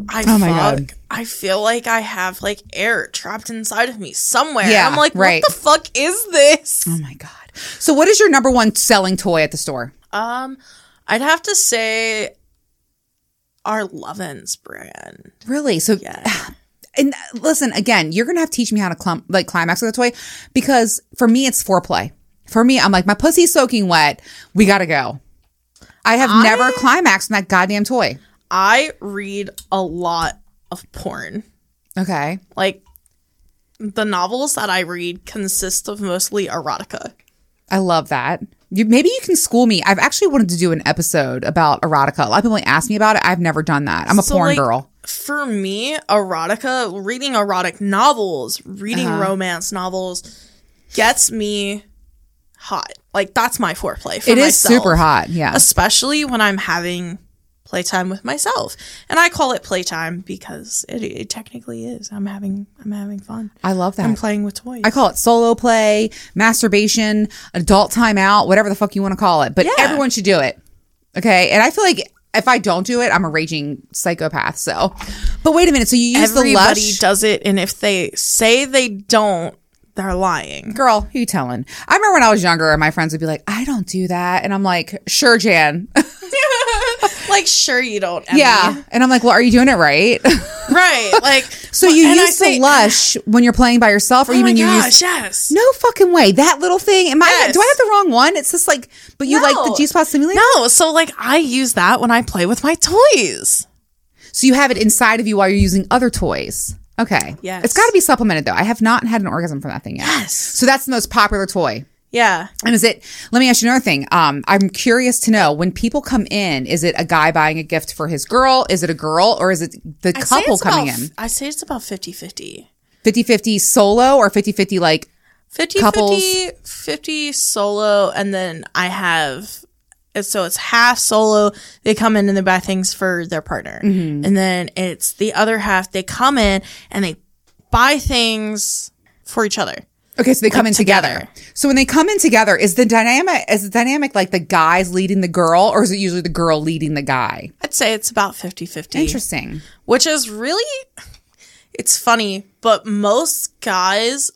I Oh my fuck, God. I feel like I have like air trapped inside of me somewhere. Yeah, I'm like, right. what the fuck is this? oh my God. So what is your number one selling toy at the store? Um, I'd have to say our Lovense brand. Really? So, Yeah. and listen, again, you're going to have to teach me how to clump, like climax with a toy because for me, it's foreplay. For me, I'm like, my pussy's soaking wet. We got to go. I have I- never climaxed in that goddamn toy. I read a lot of porn. Okay. Like the novels that I read consist of mostly erotica. I love that. You, maybe you can school me. I've actually wanted to do an episode about erotica. A lot of people ask me about it. I've never done that. I'm a So, porn like, girl. For me, erotica, reading erotic novels, reading Uh-huh. romance novels gets me hot. Like that's my foreplay. For It is myself. super hot. Yeah. especially when I'm having playtime with myself. And I call it playtime because it, it technically is. I'm having I'm having fun. I love that. I'm playing with toys. I call it solo play, masturbation, adult timeout, whatever the fuck you want to call it. But Yeah. everyone should do it. Okay. And I feel like if I don't do it, I'm a raging psychopath. So, but wait a minute. So you use the Everybody does it, and if they say they don't, they're lying. girl. Who you telling? I remember when I was younger, and my friends would be like, "I don't do that," and I'm like, "Sure, Jan." Like, sure you don't. Emmy. yeah. And I'm like, "Well, are you doing it right?" right. Like, so you and I use the say- lush when you're playing by yourself, or Oh you gosh, use. yes. No fucking way. That little thing. Am I? Yes. Do I have the wrong one? It's just like, but you like the G spot simulator. No, so like I use that when I play with my toys. So you have it inside of you while you're using other toys. Okay. Yes. It's got to be supplemented though. I have not had an orgasm from that thing yet. Yes. So that's the most popular toy. Yeah. And is it? Let me ask you another thing. Um, I'm curious to know when people come in, is it a guy buying a gift for his girl? Is it a girl, or is it the I'd couple coming about- in? I say it's about 50-50. 50-50 solo or 50-50 like 50 Couples. 50 50 solo and then I have so it's half solo they come in and they buy things for their partner Mm-hmm. and then it's the other half they come in and they buy things for each other. Okay, so they come in together. together. So when they come in together, is the dynamic is the dynamic like the guys leading the girl, or is it usually the girl leading the guy? I'd say it's about 50 50. Interesting. Which is really, it's funny, but most guys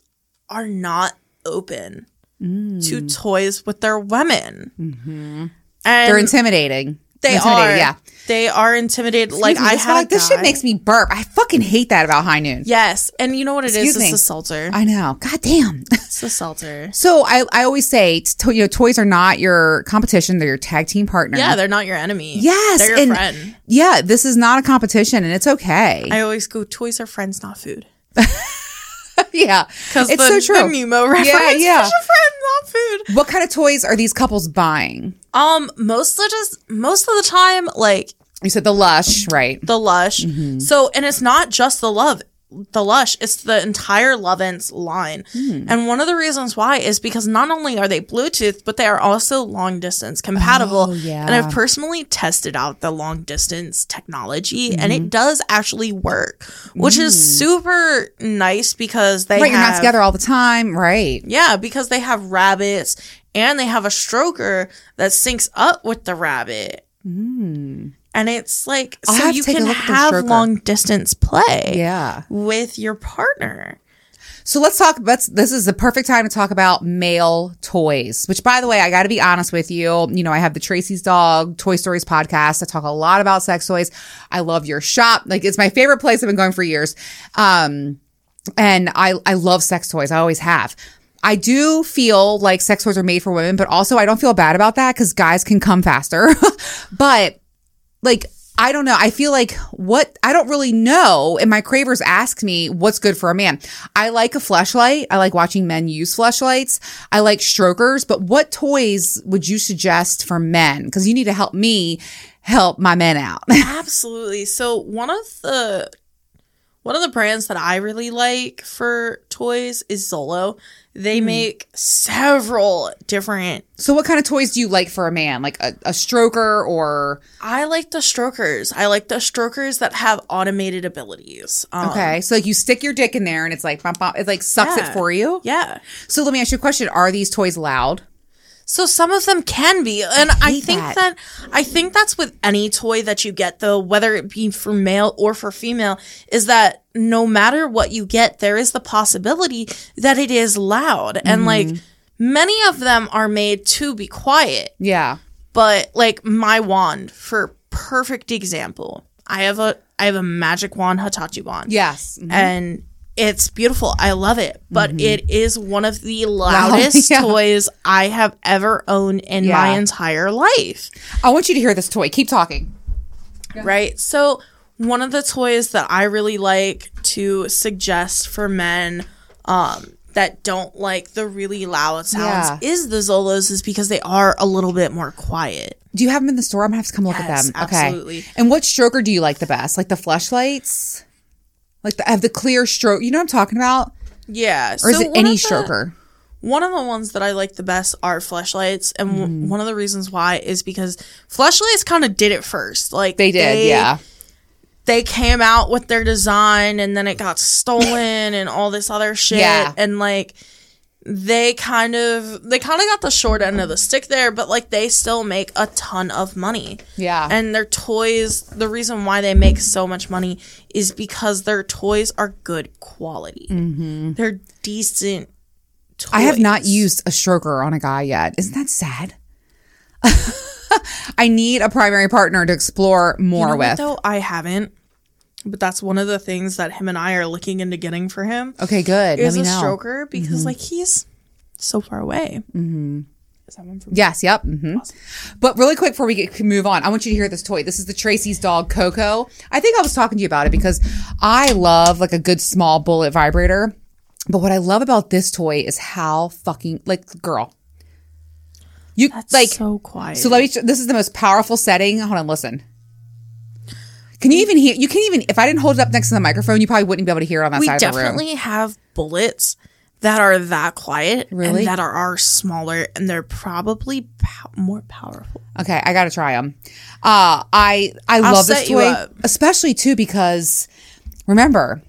are not open to toys with their women. And They're intimidating. they Intimidated, are. Yeah. They are intimidated. like, me, I this had a this shit makes me burp. I fucking hate that about High Noon. Yes. And you know what it is? Excuse me. It's a seltzer. I know. God damn. It's a seltzer. so I, I always say, to, you know, toys are not your competition; they're your tag team partner. Yeah, they're not your enemy. Yes, They're your and- friend. yeah. This is not a competition, and it's okay. I always go, toys are friends, not food. yeah, Because it's the, so true. the Nemo reference. Yeah, yeah. Fish are friends, not food. what kind of toys are these couples buying? Um, most of just most of the time, like You said the Lush, right? the Lush. Mm-hmm. So, and it's not just the love, the Lush. It's the entire Lovense line. Hmm. And one of the reasons why is because not only are they Bluetooth, but they are also long distance compatible. Oh, yeah. And I've personally tested out the long distance technology, and Mm-hmm. it does actually work, which is super nice because they Mm. Right, you're not together all the time, right? Yeah, because they have rabbits and they have a stroker that syncs up with the rabbit. And it's like, I'll so you can look at the have long distance play Yeah. with your partner. So let's talk. Let's. This is the perfect time to talk about male toys. Which, by the way, I got to be honest with you. You know, I have the Tracy's Dog Toy Stories podcast. I talk a lot about sex toys. I love your shop. Like it's my favorite place. I've been going for years. Um, and I I love sex toys. I always have. I do feel like sex toys are made for women, but also I don't feel bad about that because guys can come faster. but like I don't know. I feel like what I don't really know. And my cravers ask me what's good for a man. I like a fleshlight. I like watching men use fleshlights. I like strokers. But what toys would you suggest for men? Because you need to help me help my men out. Absolutely. So one of the one of the brands that I really like for toys is Zolo. They Hmm. make several different so what kind of toys do you like for a man? Like a, a stroker or I like the strokers. I like the strokers that have automated abilities. Um, okay. So like you stick your dick in there and it's like bump, bump, it like sucks Yeah. it for you. Yeah. So let me ask you a question. Are these toys loud? So some of them can be, and I, hate think that. that. I think that's with any toy that you get, though, whether it be for male or for female, is that no matter what you get, there is the possibility that it is loud, and mm-hmm. like many of them are made to be quiet. Yeah. But like my wand, for perfect example, I have a I have a magic wand, Hitachi wand, Yes. Mm-hmm. and it's beautiful. I love it, but it is one of the loudest yeah. toys I have ever owned in my entire life. I want you to hear this toy. Keep talking. Right? So, one of the toys that I really like to suggest for men um that don't like the really loud sounds Yeah. is the Zolos is because they are a little bit more quiet. Do you have them in the store? I'm gonna have to come look Yes, at them. Okay. absolutely. And what stroker do you like the best? Like the fleshlights? Like the have the clear stroke. You know what I'm talking about? Yeah. Or is it any stroker? One of the ones that I like the best are fleshlights, and Mm-hmm. one of the reasons why is because fleshlights kind of did it first. Like They did, yeah. They came out with their design, and then it got stolen, and all this other shit, Yeah. and like they kind of they kind of got the short end of the stick there, but like they still make a ton of money. Yeah. And their toys, the reason why they make so much money is because their toys are good quality. mm-hmm. They're decent. Toys. I have not used a stroker on a guy yet. Isn't that sad? I need a primary partner to explore more You know with. though I haven't, but that's one of the things that him and I are looking into getting for him Okay, good. Let is a know. Mm-hmm. stroker because like he's so far away. Mm-hmm. Is that one from? Yes, yep. hmm But really quick before we get, can move on, I want you to hear this toy. This is the Tracy's dog Coco. I think I was talking to you about it because I love like a good small bullet vibrator. But what I love about this toy is how fucking like girl. You That's like so quiet. so let me. This is the most powerful setting. Hold on, listen. Can you even hear? You can even if I didn't hold it up next to the microphone, you probably wouldn't be able to hear it on that we side of the room. definitely have bullets that are that quiet Really? and that are, are smaller and they're probably pow- more powerful. Okay, I gotta try them. Uh, I I love this toy, especially too because remember,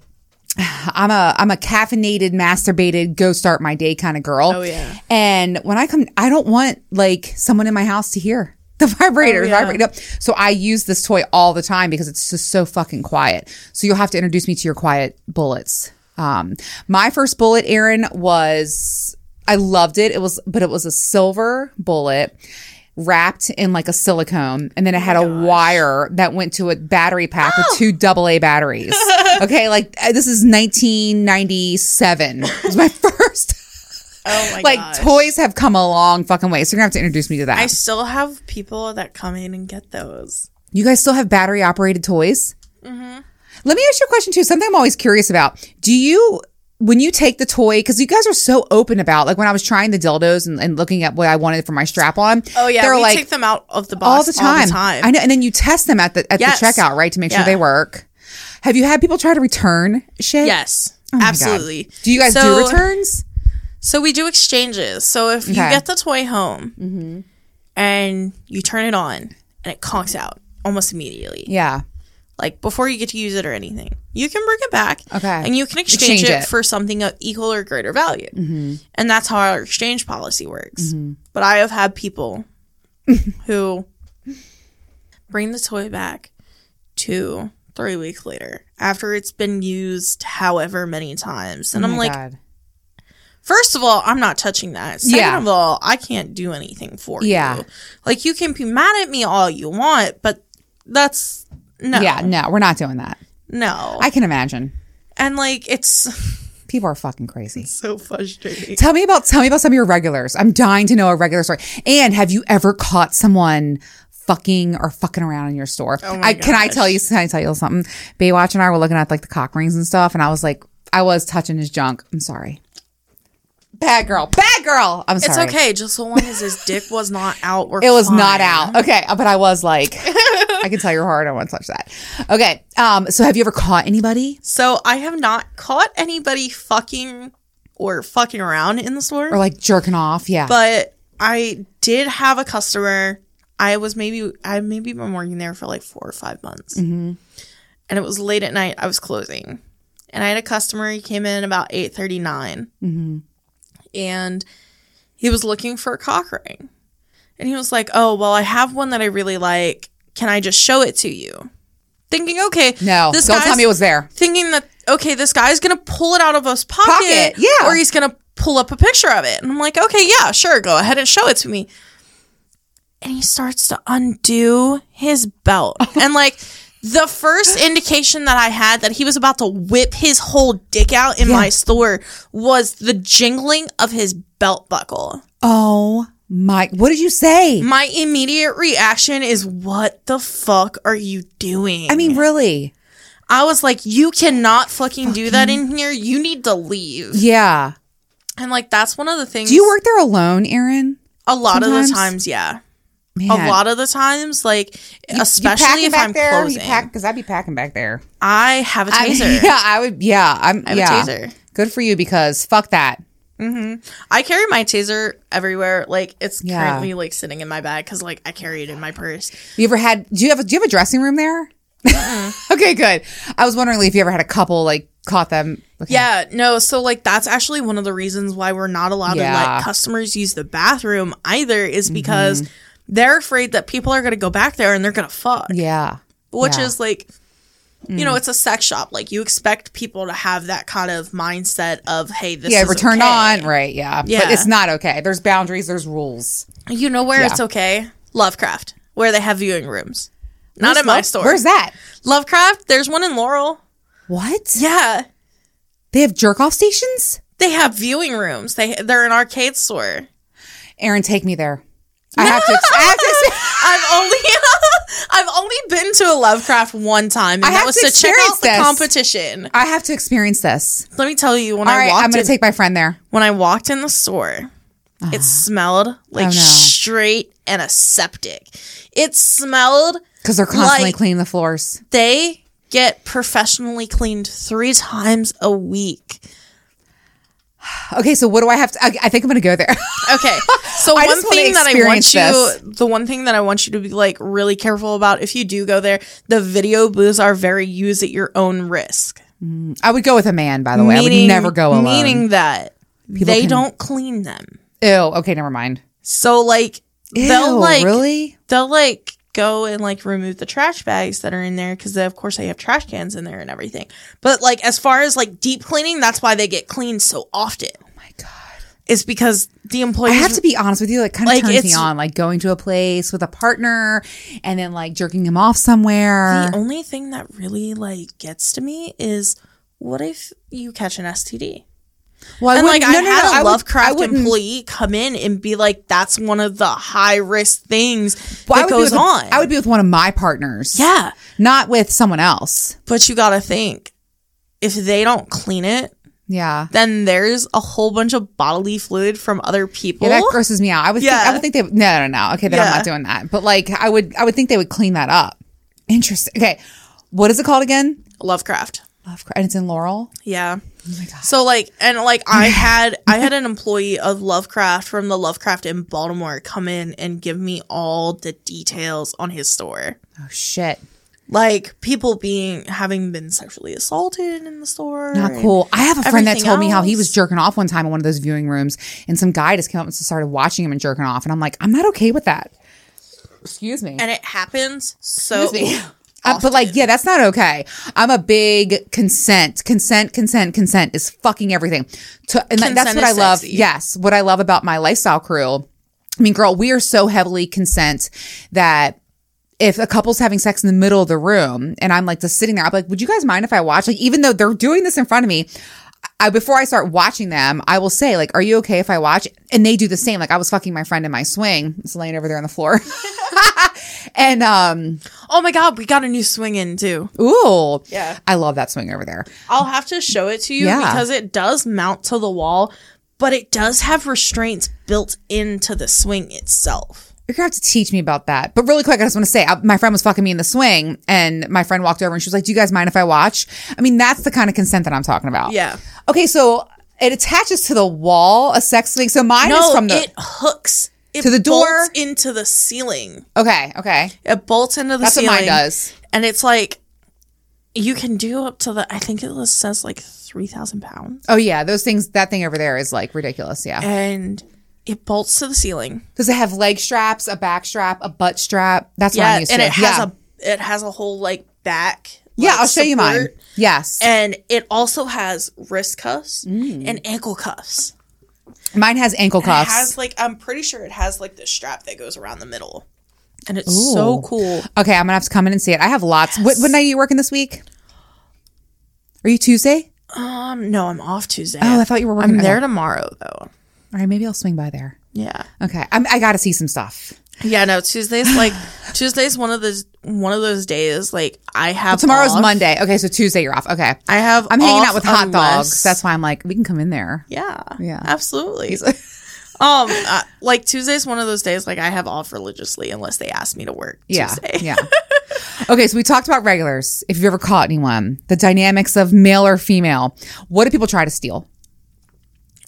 I'm a I'm a caffeinated, masturbated, go start my day kind of girl. Oh, yeah. And when I come, I don't want like someone in my house to hear the vibrator Oh, yeah. vibrate up. So I use this toy all the time because it's just so fucking quiet. So you'll have to introduce me to your quiet bullets. Um, my first bullet, Erin, was I loved it. It was, but it was a silver bullet wrapped in like a silicone, and then it had a wire that went to a battery pack with two double A batteries. okay, like uh, this is 1997. It was my first. Oh my like gosh. toys have come a long fucking way. So you're gonna have to introduce me to that. I still have people that come in and get those. You guys still have battery operated toys? Mm-hmm. Let me ask you a question too. Something I'm always curious about. Do you, when you take the toy, because you guys are so open about, like when I was trying the dildos and, and looking at what I wanted for my strap on. Oh yeah, they're we like take them out of the box all box the time. I know, and then you test them at the at Yes. the checkout, right, to make sure they work. Have you had people try to return shit? Yes, Oh absolutely. Do you guys So- do returns? So we do exchanges. So if you Okay. Mm-hmm. get the toy home and you turn it on and it conks out almost immediately, Yeah. like before you get to use it or anything, you can bring it back. Okay. And you can exchange, Exchange it, it. Mm-hmm. for something of equal or greater value. And that's how our exchange policy works. But I have had people who bring the toy back two, three weeks later after it's been used however many times. And Oh I'm like, God. First of all, I'm not touching that. Second Yeah. of all, I can't do anything for Yeah. you. Like you can be mad at me all you want, but that's no. Yeah, no, we're not doing that. No. I can imagine. and like it's People are fucking crazy. so frustrating. Tell me about tell me about some of your regulars. I'm dying to know a regular story. And have you ever caught someone fucking or fucking around in your store? Oh my I can I tell you can I tell you something? Baywatch and I were looking at like the cock rings and stuff, and I was like, I was touching his junk. I'm sorry. Bad girl. Bad girl. I'm sorry. It's okay, just so long as his dick was not out. We're It was fine. not out. Okay, but I was like, I can tell you're hard. I want to touch that. Okay. Um. So have you ever caught anybody So I have not caught anybody fucking or fucking around in the store, or like jerking off? Yeah. but I did have a customer. I was maybe I maybe been working there for like four or five months, Mm-hmm. and it was late at night. I was closing, and I had a customer. He came in about 8.39. Mm-hmm. And he was looking for a cock ring, and he was like, "Oh well, I have one that I really like. Can I just show it to you?" Thinking, okay, no. this don't tell me it was there. thinking that okay, this guy's gonna pull it out of his pocket, Pocket, yeah. or he's gonna pull up a picture of it. And I'm like, okay, yeah, sure, go ahead and show it to me. And he starts to undo his belt, and like the first indication that I had that he was about to whip his whole dick out in my store was the jingling of his belt buckle. Oh my! What did you say? My immediate reaction is, "What the fuck are you doing?" I mean, really? I was like, you cannot fucking do that in here. You need to leave. Yeah. And like that's one of the things Do you work there alone, Erin? a lot of the times, yeah. Man. A lot of the times, like You especially packing if I'm there? closing. because I'd be packing back there. I have a taser. yeah, I would. Yeah, I'm. I have yeah, a taser. good for you because fuck that. I carry my taser everywhere. Like it's Yeah. currently like sitting in my bag because like I carry it in my purse. You ever had? Do you have? A, do you have a dressing room there? okay, good. I was wondering if you ever had a couple like caught them. Okay. Yeah, no, so like that's actually one of the reasons why we're not allowed to Yeah. Mm-hmm. let customers use the bathroom either is because they're afraid that people are gonna go back there and they're gonna fuck. Yeah. which Yeah. Is like you know it's a sex shop like you expect people to have that kind of mindset of hey this Yeah. is Returned okay. on. Right. Yeah. But Yeah. it's not okay. There's boundaries. There's rules. you know where Yeah. it's okay Lovecraft where they have viewing rooms not Where's at my Love- store Where's that? Lovecraft there's one in laurel What? yeah They have jerk off stations. they have viewing rooms they they're an arcade store Erin, take me there. I have to. I have to. I've only I've only been to a Lovecraft one time, and I that have was to to check out the this. competition. I have to experience this. Let me tell you, when All I right, walked I'm going in, to take my friend there. when I walked in the store, it ah. smelled oh, like Oh, no. straight antiseptic. It smelled. Because they're constantly Like- cleaning the floors. They get professionally cleaned three times a week. Okay, so what do I have to? I, I think I'm going to go there. Okay, so one thing that I want you, the one thing that I want you to be like really careful about if you do go there, the video booths are very use at your own risk. Mm, I would go with a man, by the way. I would never go alone. Meaning that they can- don't clean them. Ew. Okay, never mind. So like Ew, they'll like really? they'll like go and like remove the trash bags that are in there because of course they have trash cans in there and everything. But like as far as like deep cleaning, that's why they get cleaned so often. Oh my god. It's because the employees. I have to be honest with you, like kind of Like, turns me on, like going to a place with a partner and then like jerking him off somewhere. the only thing that really like gets to me is what if you catch an STD? Well, I and like wouldn't- I no, no, had no, a Lovecraft employee come in and be like, "That's one of the high risk things well, that goes on." I would be with one of my partners. yeah, Not with someone else. but you got to think if they don't clean it, Yeah. then there's a whole bunch of bodily fluid from other people. Yeah, that grosses me out. I would think, I would think they would, no, no, no. Okay, then I'm not doing that. But like I would I would think they would clean that up. Interesting. Okay. What is it called again? Lovecraft. Lovecraft. And it's in Laurel. Yeah. Oh my god. So like and like I had I had an employee of Lovecraft from the Lovecraft in Baltimore come in and give me all the details on his store. Oh shit. Like people being having been sexually assaulted in the store. Not cool. I have a friend that told me how he was jerking off one time in one of those viewing rooms, and some guy just came up and started watching him and jerking off, and I'm like, I'm not okay with that. Excuse me. And it happens so Excuse me. Uh, but like, yeah, that's not okay. I'm a big consent, consent, consent, consent is fucking everything. To, and that- that's what I love. sexy. Yes, what I love about my lifestyle crew. I mean, girl, we are so heavily consent that if a couple's having sex in the middle of the room and I'm like just sitting there, I'm like, would you guys mind if I watch? Like, even though they're doing this in front of me, I before I start watching them, I will say like, "Are you okay if I watch?" And they do the same. Like I was fucking my friend in my swing, it's laying over there on the floor, and um, Oh my god, we got a new swing in too. ooh, Yeah. I love that swing over there. I'll have to show it to you Yeah. because it does mount to the wall, but it does have restraints built into the swing itself. You're gonna have to teach me about that. But really quick, I just want to say, I, my friend was fucking me in the swing, and my friend walked over and she was like, "Do you guys mind if I watch?" I mean, that's the kind of consent that I'm talking about. Yeah. Okay, so it attaches to the wall, a sex swing. So mine is from the. it hooks it To the door? bolts into the ceiling. okay, okay, It bolts into the ceiling. that's what mine does. And it's like you can do up to the I think it says like three thousand pounds. Oh yeah, those things. That thing over there is like ridiculous. Yeah. And it bolts to the ceiling. Does it have leg straps, a back strap, a butt strap? That's what Yeah, I'm used and to. it has yeah. a it has a whole like back. yeah, I'll show you mine. Yes, And it also has wrist cuffs Mm. and ankle cuffs. mine has ankle It cuffs. has like I'm pretty sure it has like the strap that goes around the middle. And it's so cool. okay, I'm gonna have to come in and see it. I have lots. What, what night are you working this week? Are you Tuesday? Um no, I'm off Tuesday. Oh, I thought you were working. I'm there tomorrow though. All right, maybe I'll swing by there. Yeah. Okay, I'm, I got to see some stuff. Yeah, no, Tuesday's like Tuesday's one of those one of those days like I have Tomorrow's off. Monday. Okay, so Tuesday you're off. Okay, I have I'm hanging out with hot unless- dogs. That's why I'm like, we can come in there. yeah, Yeah. absolutely. um, uh, like Tuesday's one of those days like I have off religiously unless they ask me to work. Yeah, Tuesday. yeah. Okay, so we talked about regulars. If you've ever caught anyone, the dynamics of male or female. What do people try to steal?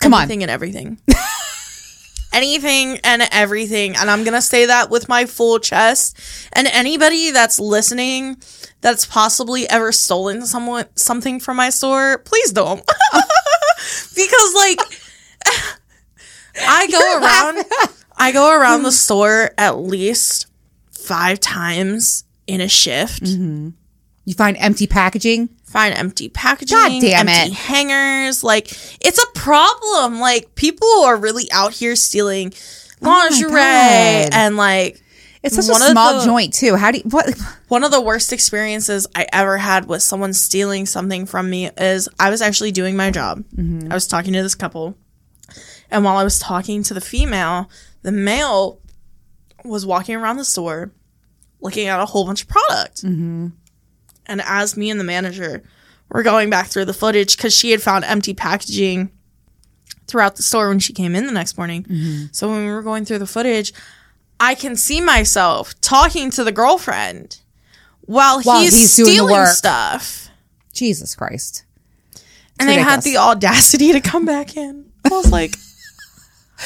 Come on. Anything and everything. Anything and everything. And I'm going to say that with my full chest. And anybody that's listening that's possibly ever stolen someone something from my store, please don't. because like I go around I go around the mm-hmm. store at least 5 times in a shift. Mm-hmm. You find empty packaging. Find empty packaging, God damn empty it. hangers. Like it's a problem. Like people are really out here stealing Oh lingerie God. and like It's such One a small the- joint too. How do you what? one of the worst experiences I ever had with someone stealing something from me is I was actually doing my job. Mm-hmm. I was talking to this couple, and while I was talking to the female, the male was walking around the store looking at a whole bunch of product. Mm-hmm. And as me and the manager were going back through the footage, because she had found empty packaging throughout the store when she came in the next morning. Mm-hmm. So when we were going through the footage, I can see myself talking to the girlfriend while, While he's, he's doing stealing stuff. Jesus Christ! And they had the audacity to come back in. I was like,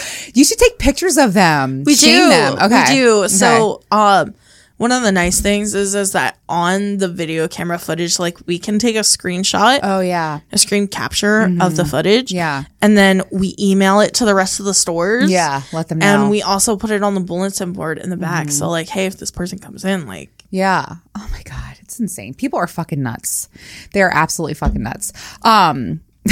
You should take pictures of them. we Shame do. them. Okay, We do. Okay. So, um, one of the nice things is is that on the video camera footage, like we can take a screenshot, Oh yeah. a screen capture of the footage, Mm-hmm. Yeah. and then we email it to the rest of the stores, Yeah. Let them know. and we also put it on the bulletin board in the back. So like, hey, if this person comes in, like, Yeah. Oh my god, it's insane. People are fucking nuts. They are absolutely fucking nuts. Um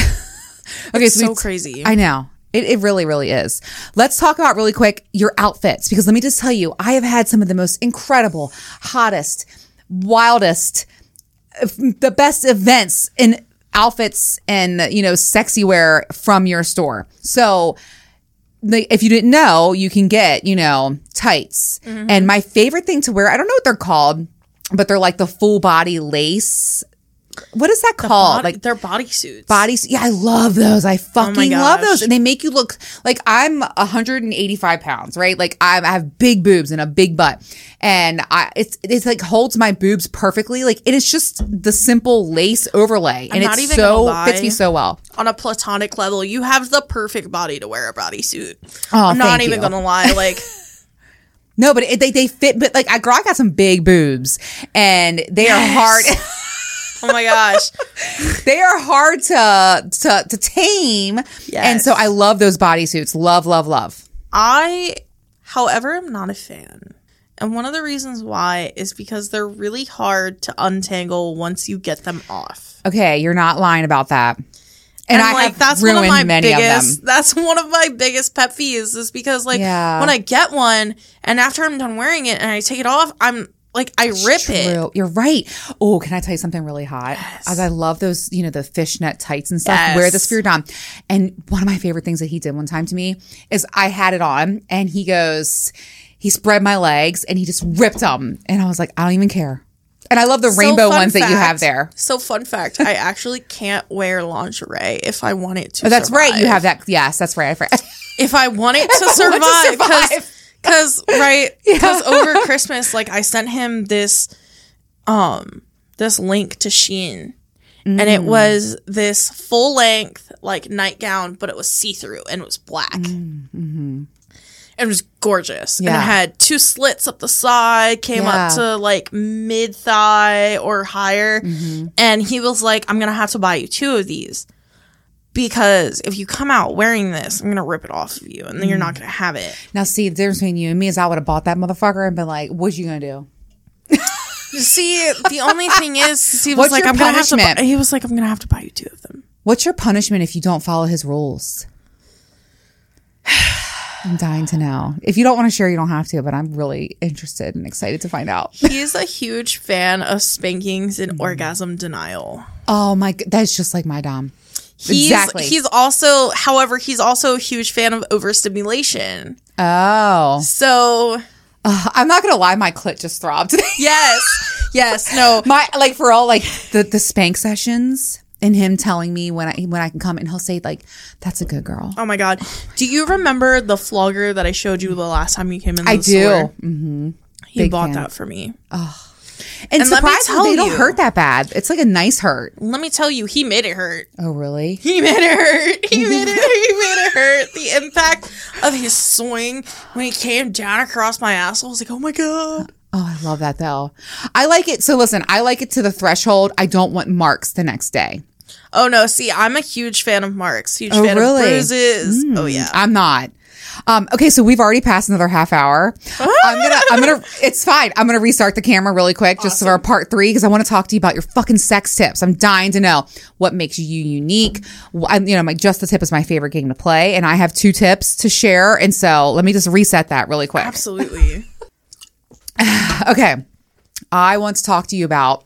Okay, so, so we- crazy. I know. It, it really, really is. Let's talk about really quick your outfits because let me just tell you, I have had some of the most incredible, hottest, wildest, the best events in outfits and you know sexy wear from your store. So if you didn't know, you can get, you know, tights. Mm-hmm. And my favorite thing to wear, I don't know what they're called, but they're like the full body lace. What is that called? Body- like they're bodysuits. bodies. Yeah, I love those. I oh fucking love those. And they make you look like I'm 185 pounds, right? Like I'm, I have big boobs and a big butt. And I, it's, it's like holds my boobs perfectly. Like it is just the simple lace overlay. and not it's even so, fits me so well. on a platonic level, you have the perfect body to wear a bodysuit. Oh, I'm not even you. gonna lie, like No, but it, they, they fit, but like I, girl, I got some big boobs and they are hard. oh my gosh. they are hard to, to, to tame. And so I love those bodysuits. Love, love, love. I, however, am not a fan. And one of the reasons why is because they're really hard to untangle once you get them off. Okay. You're not lying about that. And, I like have that's ruined one of my many biggest of them. that's one of my biggest pet peeves is because like Yeah. when I get one and after I'm done wearing it and I take it off, I'm like I rip it. You're right. Oh, can I tell you something really hot? As I love those, you know, the fishnet tights and stuff. Yes. Wear this for your dom. And one of my favorite things that he did one time to me is I had it on and he goes, he spread my legs and he just ripped them. And I was like, I don't even care. And I love the So rainbow ones that you have there. So fun fact, I actually can't wear lingerie if I want it to. Oh, that's right. You have that. Yes, that's right. I forgot. if I want it to to survive, because because right because over Christmas, like I sent him this um this link to Shein. And Mm. it was this full length like nightgown, but it was see through and it was black. It was gorgeous. And Mm, mm-hmm. Yeah. it had two slits up the side, came Yeah. up to like mid thigh or higher. Mm-hmm. And he was like, I'm going to have to buy you two of these because if you come out wearing this, I'm to rip it off of you and then you're Mm. not going to have it. now, see, the difference between you and me is I would have bought that motherfucker and been like, what are you to do? See, the only thing is, he was What's like, your I'm to have to punishment? buy, he was like, I'm to have to buy you two of them. What's your punishment if you don't follow his rules? I'm dying to know. If you don't want to share, you don't have to, but I'm really interested and excited to find out. He's a huge fan of spankings and Mm-hmm. orgasm denial. Oh my, g- that's just like my dom. He's, Exactly. He's also, however, he's also a huge fan of overstimulation. Oh, So Uh, I'm not gonna lie, my clit just throbbed. yes, yes, no. my like for all like the the spank sessions and him telling me when I when I can come and he'll say like, "That's a good girl." Oh my god. Do you remember the flogger that I showed you the last time you came in? The I do. Mm-hmm. He Big bought fan. that for me. And, And surprisingly, they don't you- hurt that bad. It's like a nice hurt. Let me tell you, he made it hurt. Oh, really? He made it hurt. He made it. He made it hurt. The impact of his swing when he came down across my ass, I was like, "Oh my god!" Oh, I love that though. I like it. So listen, I like it to the threshold. I don't want marks the next day. Oh no! See, I'm a huge fan of marks. Huge Oh, fan really? of bruises. Oh mm, yeah. I'm not. Um, okay, so we've already passed another half hour. I'm gonna, I'm gonna, it's fine. I'm gonna restart the camera really quick just for part three because I want to talk to you about your fucking sex tips. I'm dying to know what makes you unique. I'm, you know, my just the tip is my favorite game to play, and I have two tips to share. And so let me just reset that really quick. Absolutely. Okay, I want to talk to you about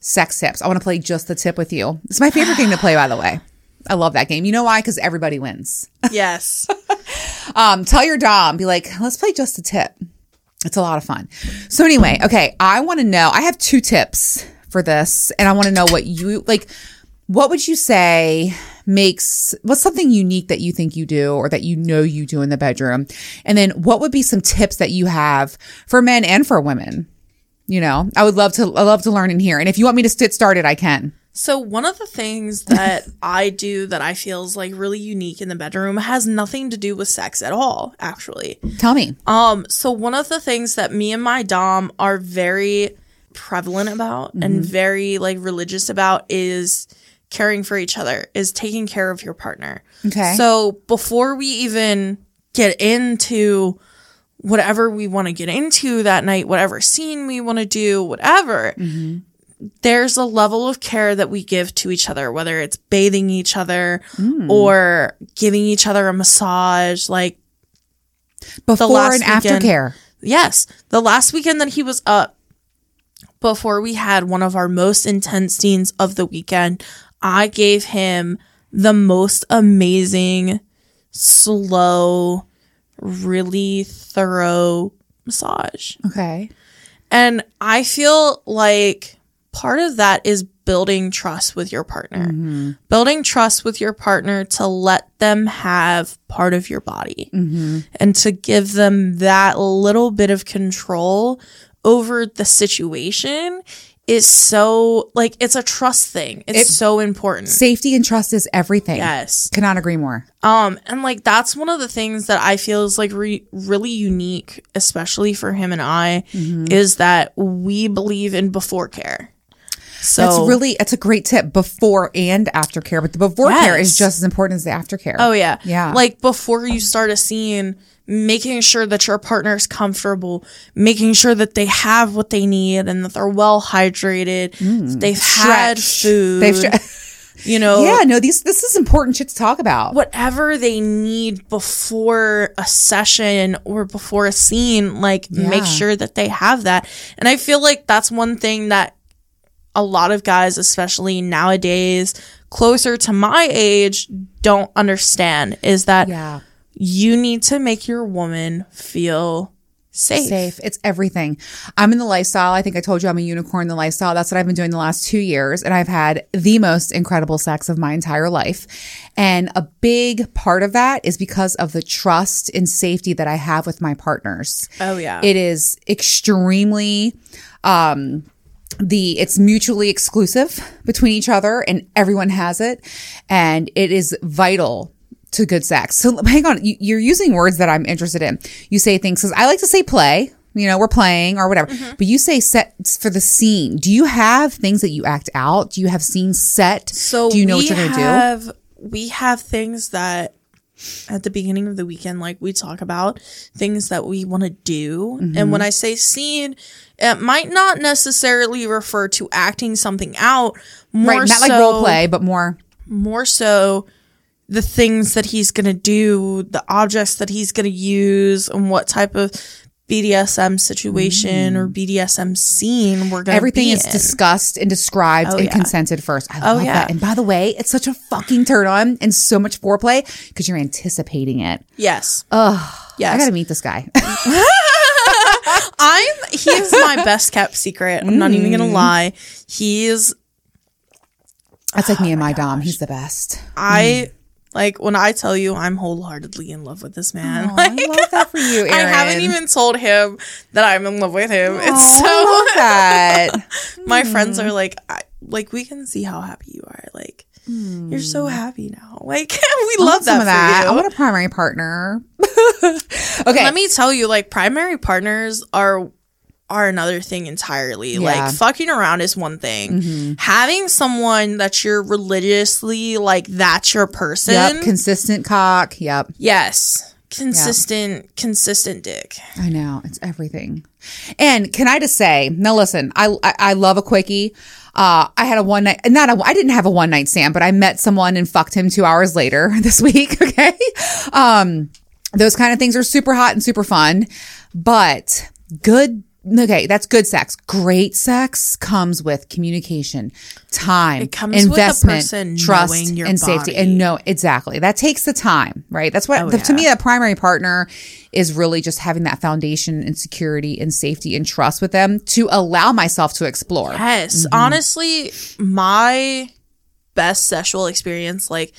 sex tips. I want to play just the tip with you. It's my favorite game to play, by the way. I love that game. You know why? Because everybody wins. yes. Um, tell your dom, be like, let's play just a tip. It's a lot of fun. So anyway, okay, I want to know. I have two tips for this, and I want to know what you like. What would you say makes what's something unique that you think you do or that you know you do in the bedroom? And then what would be some tips that you have for men and for women? You know, I would love to I love to learn and hear. And if you want me to get started, I can. So one of the things that I do that I feel is like really unique in the bedroom has nothing to do with sex at all, actually. Tell me. Um, so one of the things that me and my dom are very prevalent about and very like religious about is caring for each other, is taking care of your partner. Okay. So before we even get into whatever we want to get into that night, whatever scene we want to do, whatever, there's a level of care that we give to each other, whether it's bathing each other hmm. or giving each other a massage. Like, Before last and weekend- aftercare. yes, the last weekend that he was up, before we had one of our most intense scenes of the weekend, I gave him the most amazing, slow, really thorough massage. Okay. And I feel like part of that is building trust with your partner, building trust with your partner to let them have part of your body and to give them that little bit of control over the situation is so like it's a trust thing. It's It- so important. Safety and trust is everything. Yes. Cannot agree more. Um, and like that's one of the things that I feel is like re- really unique, especially for him and I, Mm-hmm. is that we believe in before care. So That's really it's a great tip before and after care, but the before care is just as important as the aftercare. oh yeah, Yeah. Like before you start a scene, making sure that your partner is comfortable, making sure that they have what they need and that they're well hydrated, that they've had food, They've stre- you know, yeah, no, these this is important shit to talk about. whatever they need before a session or before a scene, like Yeah. make sure that they have that. And I feel like that's one thing that a lot of guys, especially nowadays, closer to my age, don't understand is that Yeah. you need to make your woman feel safe. Safe. It's everything. I'm in the lifestyle. I think I told you I'm a unicorn in the lifestyle. That's what I've been doing the last two years. And I've had the most incredible sex of my entire life. And a big part of that is because of the trust and safety that I have with my partners. Oh yeah. It is extremely um the it's mutually exclusive between each other and everyone has it and it is vital to good sex. So hang on, you, you're using words that I'm interested in. You say things cuz I like to say play, you know, we're playing or whatever. But you say set for the scene. Do you have things that you act out? Do you have scenes set? So do you know what you're to do? have, We have things that at the beginning of the weekend, like we talk about things that we want to do. Mm-hmm. And when I say scene, it might not necessarily refer to acting something out. More Right, not like role play, but more More so the things that he's going to do, the objects that he's going to use, and what type of BDSM situation or BDSM scene we're going to Mm. everything is in. discussed and described and yeah. consented first. I Oh, love yeah. that. And by the way, it's such a fucking turn on and so much foreplay because you're anticipating it. yes. Ugh. Yes. I gotta meet this guy. I'm he is my best kept secret. I'm not even Mm. gonna lie. He's That's like me and my dom. He's the best. I like when I tell you I'm wholeheartedly in love with this man. Aw, like, I love that for you. I haven't even told him that I'm in love with him. Aw, it's so I love that. my friends are like I, like we can see how happy you are. Like you're so happy now. Like we I love some that, that. I want a primary partner. okay. Let me tell you, like primary partners are are another thing entirely. Yeah. Mm-hmm. Like fucking around is one thing. Having someone that you're religiously like that's your person. yep. Consistent cock. Yep. yes. Consistent consistent dick. I know it's everything. And can I just say, now listen, I I, I love a quickie. Uh, I had a one night, not a, I didn't have a one night stand, but I met someone and fucked him two hours later this week. Okay. Um, those kind of things are super hot and super fun, but good. Okay, that's good sex. Great sex comes with communication, time, It comes investment, person trust, and safety. And no, exactly. That takes the time, right? That's what Oh, the, to me a primary partner is really just having that foundation and security and safety and trust with them to allow myself to explore. Yes. Mm-hmm. Honestly, my best sexual experience, like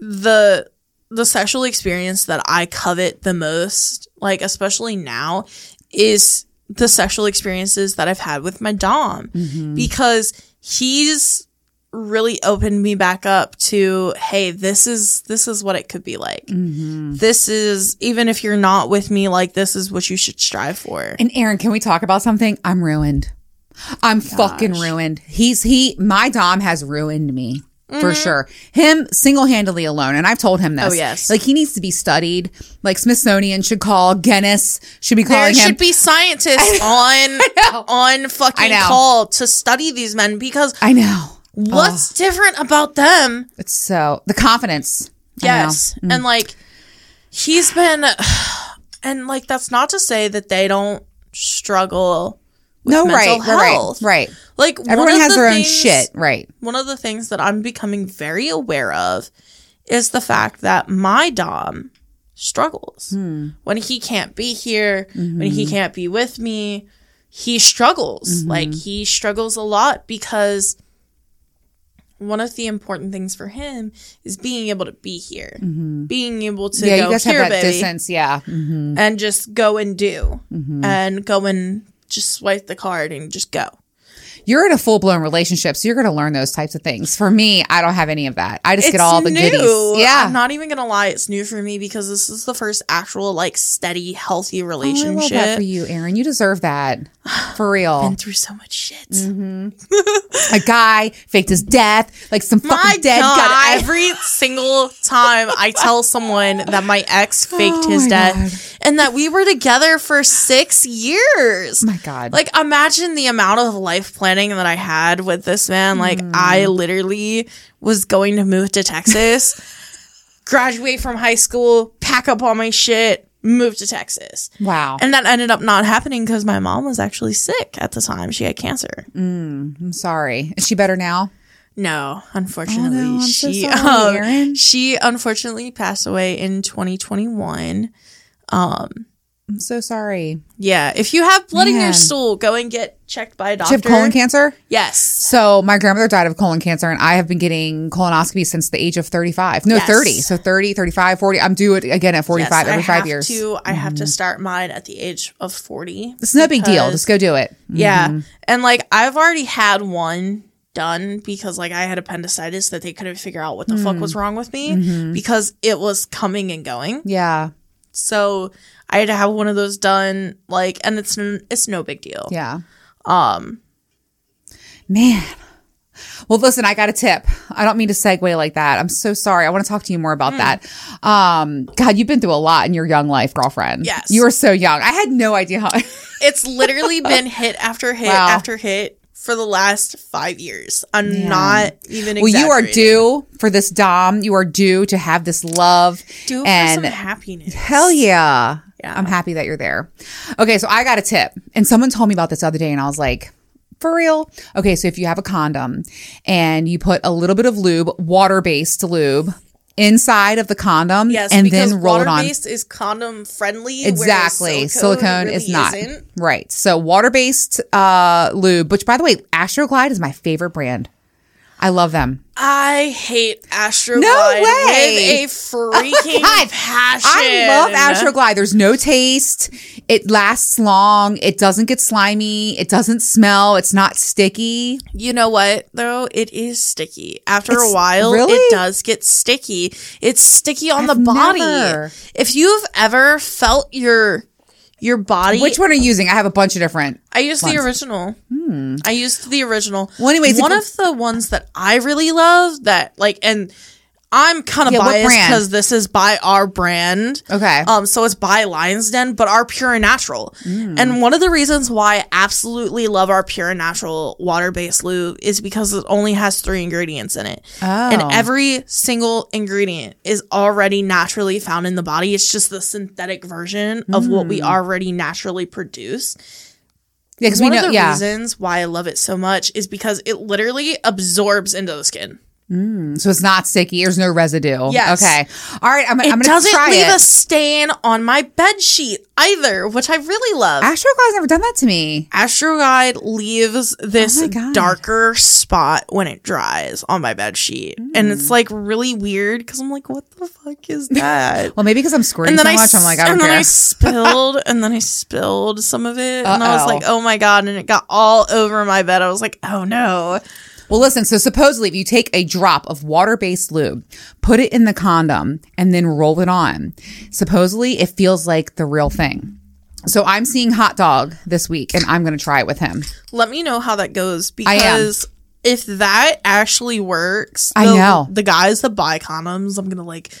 the the sexual experience that I covet the most, like especially now, is the sexual experiences that I've had with my Dom. Mm-hmm. Because he's really opened me back up to hey this is this is what it could be like Mm-hmm. this is even if you're not with me like this is what you should strive for And Erin, can we talk about something? I'm ruined. I'm fucking ruined. He's he my Dom has ruined me. For sure. Him single handedly alone. And I've told him this. Mm-hmm. Oh, yes. Like he needs to be studied. Like Smithsonian should call, Guinness should be there calling him. should be scientists on on fucking call to study these men because I know. what's different about them It's so the confidence. Yes. And like he's been and like that's not to say that they don't struggle No, mental right, right, health. right, right. Like Everyone has the their own shit. Right. One of the things that I'm becoming very aware of is the fact that my dom struggles. Hmm. When he can't be here, when Mm-hmm. he can't be with me, he struggles. Like he struggles a lot because one of the important things for him is being able to be here, being able to Mm-hmm. Yeah, go you guys here, have that baby, distance. Yeah. Mhm. and just go and do, Mm-hmm. and go and just swipe the card and just go. You're in a full blown relationship, so you're going to learn those types of things. For me, I don't have any of that. I just get all the goodies. Yeah. I'm not even gonna lie, it's new for me because this is the first actual like steady, healthy Oh, I relationship. love that for you, Erin. You deserve that. For real. Been through so much shit. Mm-hmm. a guy faked his death, like some My fucking dead God, guy. every single time I tell someone that my ex oh faked Oh his my death and that we were together for six years. Oh my God. Like, imagine the amount of life planning that I had with this man. Like, I Hmm. literally was going to move to Texas, graduate from high school, pack up all my shit, move to Texas. wow. And that ended up not happening because my mom was actually sick at the time. She had cancer. Mm, I'm sorry. Is she better now? No, unfortunately, Oh, no, I'm so she sorry, um, she unfortunately passed away in 2021. I'm so sorry. Yeah, if you have blood in your stool, go and get checked by a Do doctor. you have colon cancer? Yes. So my grandmother died of colon cancer and I have been getting colonoscopy since the age of 35. No, Yes. 30. So 30, 35, 40. I'm due it again at 45 Yes, every I five have years. Mm-hmm. To, I have to start mine at the age of 40. it's no big deal. Just go do it. Yeah. And like I've already had one done because like I had appendicitis that they couldn't figure out what the fuck Mm. was wrong with me Mm-hmm. because it was coming and going. Yeah. So I had to have one of those done like and it's it's no big deal. Yeah. Um man. Well, listen, I got a tip. I don't mean to segue like that. I'm so sorry. I want to talk to you more about that. Um, God, you've been through a lot in your young life, girlfriend. Yes. You are so young. I had no idea how. It's literally been hit after hit Wow. after hit for the last 5 years. I'm not even well, you are due for this Dom. You are due to have this love. due and for some happiness. Hell yeah. Yeah. I'm happy that you're there. Okay, so I got a tip. And someone told me about this the other day and I was like, for real? Okay, so if you have a condom and you put a little bit of lube, water-based lube, inside of the condom Yes, and then roll it on. water-based is condom friendly. Exactly. whereas Silicone, really is not. isn't. Right. So water-based uh lube, which by the way, Astroglide is my favorite brand. I love them. I hate Astroglide No way. with a oh freaking God, passion. I love Astroglide. There's no taste. It lasts long. It doesn't get slimy. It doesn't smell. It's not sticky. You know what though? It is sticky. After It's- a while, really? it does get sticky. It's sticky on I've the body. never. If you've ever felt your your body, Which one are you using? I have a bunch of different. I used the ones? Hmm. original. I used the original. Well, anyways, one of the ones that I really love that like, and I'm kind of Yeah, biased because this is by our brand. Okay. Um, so it's by Lion's Den, but our Pure and Natural. Mm. And one of the reasons why I absolutely love our Pure and Natural water based lube is because it only has three ingredients in it. And Oh. every single ingredient is already naturally found in the body. It's just the synthetic version of what Mm. we already naturally produce. Yeah, because we One know. of the Yeah. reasons why I love it so much is because it literally absorbs into the skin. So it's not sticky. There's no residue. Yes. Okay. All right. I'm, I'm It going to doesn't try leave it. a stain on my bed sheet either, which I really love. Astroglide's never done that to me. Astroglide leaves this Oh darker spot when it dries on my bed sheet. And Mm. it's like really weird because I'm like, what the fuck is that? Well, maybe because I'm squirting so I much, I'm like, I don't and care. then I spilled and then I spilled some of it and I was like, oh my god, and it got all over my bed. I was like, oh no. Well, listen, so supposedly if you take a drop of water based lube, put it in the condom, and then roll it on, supposedly it feels like the real thing. So I'm seeing Hot Dog this week and I'm going to try it with him. Let me know how that goes I because if that actually works, I the- know. the guys that buy condoms. I'm gonna like,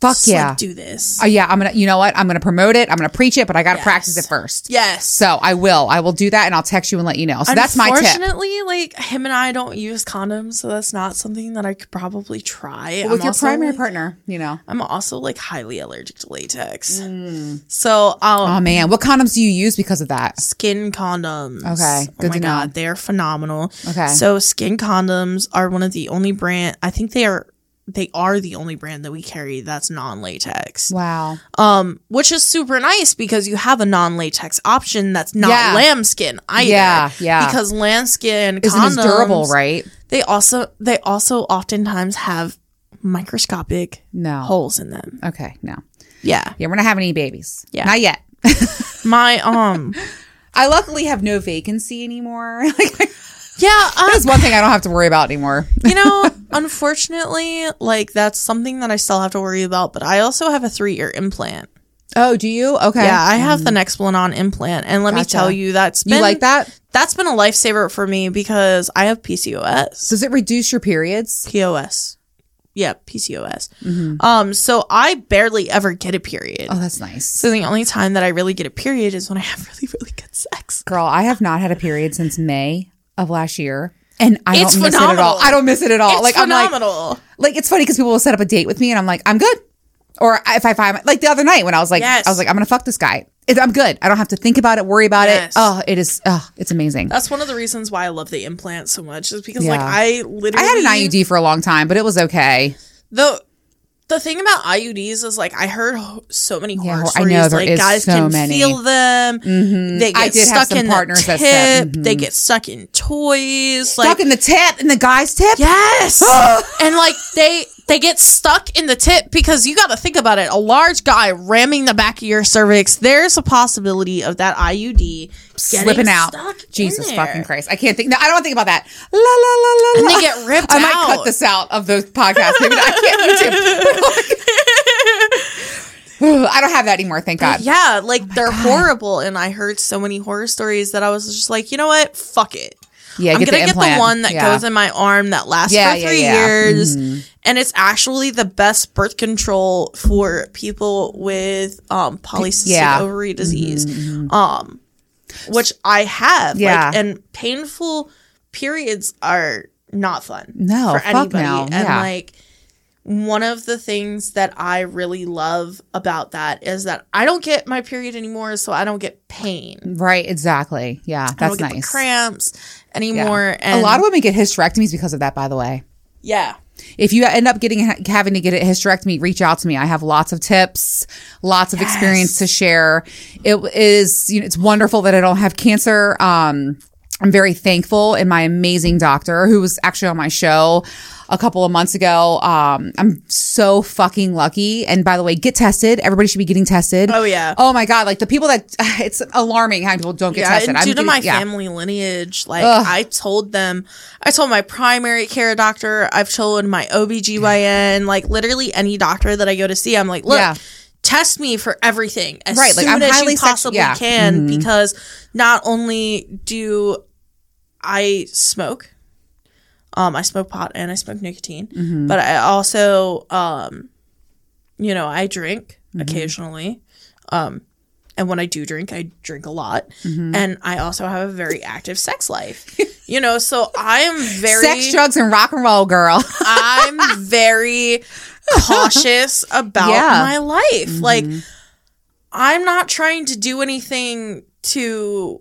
Fuck s- yeah. like, do this. Oh, yeah, I'm going to, you know what? I'm going to promote it. I'm going to preach it, but I got to practice it first. yes. So I will. I will do that and I'll text you and let you know. So that's my tip. Unfortunately, like him and I don't use condoms, so that's not something that I could probably try. With I'm your primary like- partner, you know. I'm also like highly allergic to latex. So, um, Oh man, what condoms do you use because of that? SKYN condoms. Okay, Oh my to know. god, they're phenomenal. Okay. So SKYN condoms are one of the only brand I think they are they are the only brand that we carry that's non-latex. Wow. Um, which is super nice because you have a non-latex option that's not Yeah. lambskin either. Yeah, yeah. Because lambskin Isn't condoms, durable, right? They also they also oftentimes have microscopic No. holes in them. Okay, no. Yeah. Yeah, we're not having any babies. Yeah. Not yet. My um I luckily have no vacancy anymore. yeah, that's one um, thing I don't have to worry about anymore. you know, unfortunately, like that's something that I still have to worry about, but I also have a 3-year implant. Oh, do you? Okay. Yeah, I have the um, Nexplanon implant and let me tell you that's been You like that? That's been a lifesaver for me because I have PCOS. Does it reduce your periods? POS. Yeah, PCOS. Mm-hmm. Um, so I barely ever get a period. Oh, that's nice. So the only time that I really get a period is when I have really, really good sex. Girl, I have not had a period since May of last year. And I It's don't miss it at all. phenomenal. I don't miss it at all. It's like I'm like like it's funny because people will set up a date with me and I'm like, I'm good. Or if I find like the other night when I was like, Yes. I was like, I'm gonna fuck this guy. I'm good. I don't have to think about it, worry about Yes. it. Oh, it is. Oh, it's amazing. That's one of the reasons why I love the implant so much is because Yeah. like I literally I had an IUD for a long time, but it was okay. the the thing about IUDs is like I heard so many horror hor- I stories. know, there like guys so can many. feel them. Mm-hmm. They get I stuck in partners the that tip. said- They mm-hmm. get stuck in toys. Stuck like in the tip, in the guy's tip. yes, and like they they get stuck in the tip because you got to think about it. A large guy ramming the back of your cervix. There's a possibility of that IUD slipping out. Jesus fucking Christ. I can't think. No, I don't think about that. La la la la And they get ripped I might out. cut this out of the podcast. Maybe I can't YouTube. I don't have that anymore, thank God. Yeah, like oh they're horrible, and I heard so many horror stories that I was just like, you know what, fuck it. Yeah, I'm get gonna the get the one that Yeah. goes in my arm that lasts Yeah, for three yeah. Mm-hmm. years, and it's actually the best birth control for people with um, polycystic Yeah. Mm-hmm, ovary disease, um, which I have. Yeah. like, and painful periods are not fun. No, for fuck anybody, no. and Yeah. like. One of the things that I really love about that is that I don't get my period anymore, so I don't get pain. Right, exactly. Yeah, I that's don't get the nice. cramps Yeah. anymore. And a lot of women get hysterectomies because of that, by the way. yeah, If you end up getting having to get a hysterectomy, reach out to me. I have lots of tips, lots of experience to share. It is you know it's wonderful that I don't have cancer. Um, I'm very thankful in my amazing doctor who was actually on my show a couple of months ago. Um, I'm so fucking lucky. And by the way, get tested. Everybody should be getting tested. Oh, yeah. Oh my god, like the people that it's alarming how people don't get yeah. tested. And I'm due to getting- my yeah. family lineage, like Ugh. I told them, I told my primary care doctor, I've told my OBGYN, like literally any doctor that I go to see, I'm like, look. Yeah. Test me for everything as Right, like, soon I'm as you sex- possibly yeah. Mm-hmm. can, because not only do I smoke, um, I smoke pot and I smoke nicotine, Mm-hmm. but I also, um, you know, I drink Mm-hmm. occasionally. Um, and when I do drink, I drink a lot. Mm-hmm. And I also have a very active sex life. you know, so I am very Sex, drugs, and rock and roll, girl. I'm very cautious about Yeah. my life. Like I'm not trying to do anything to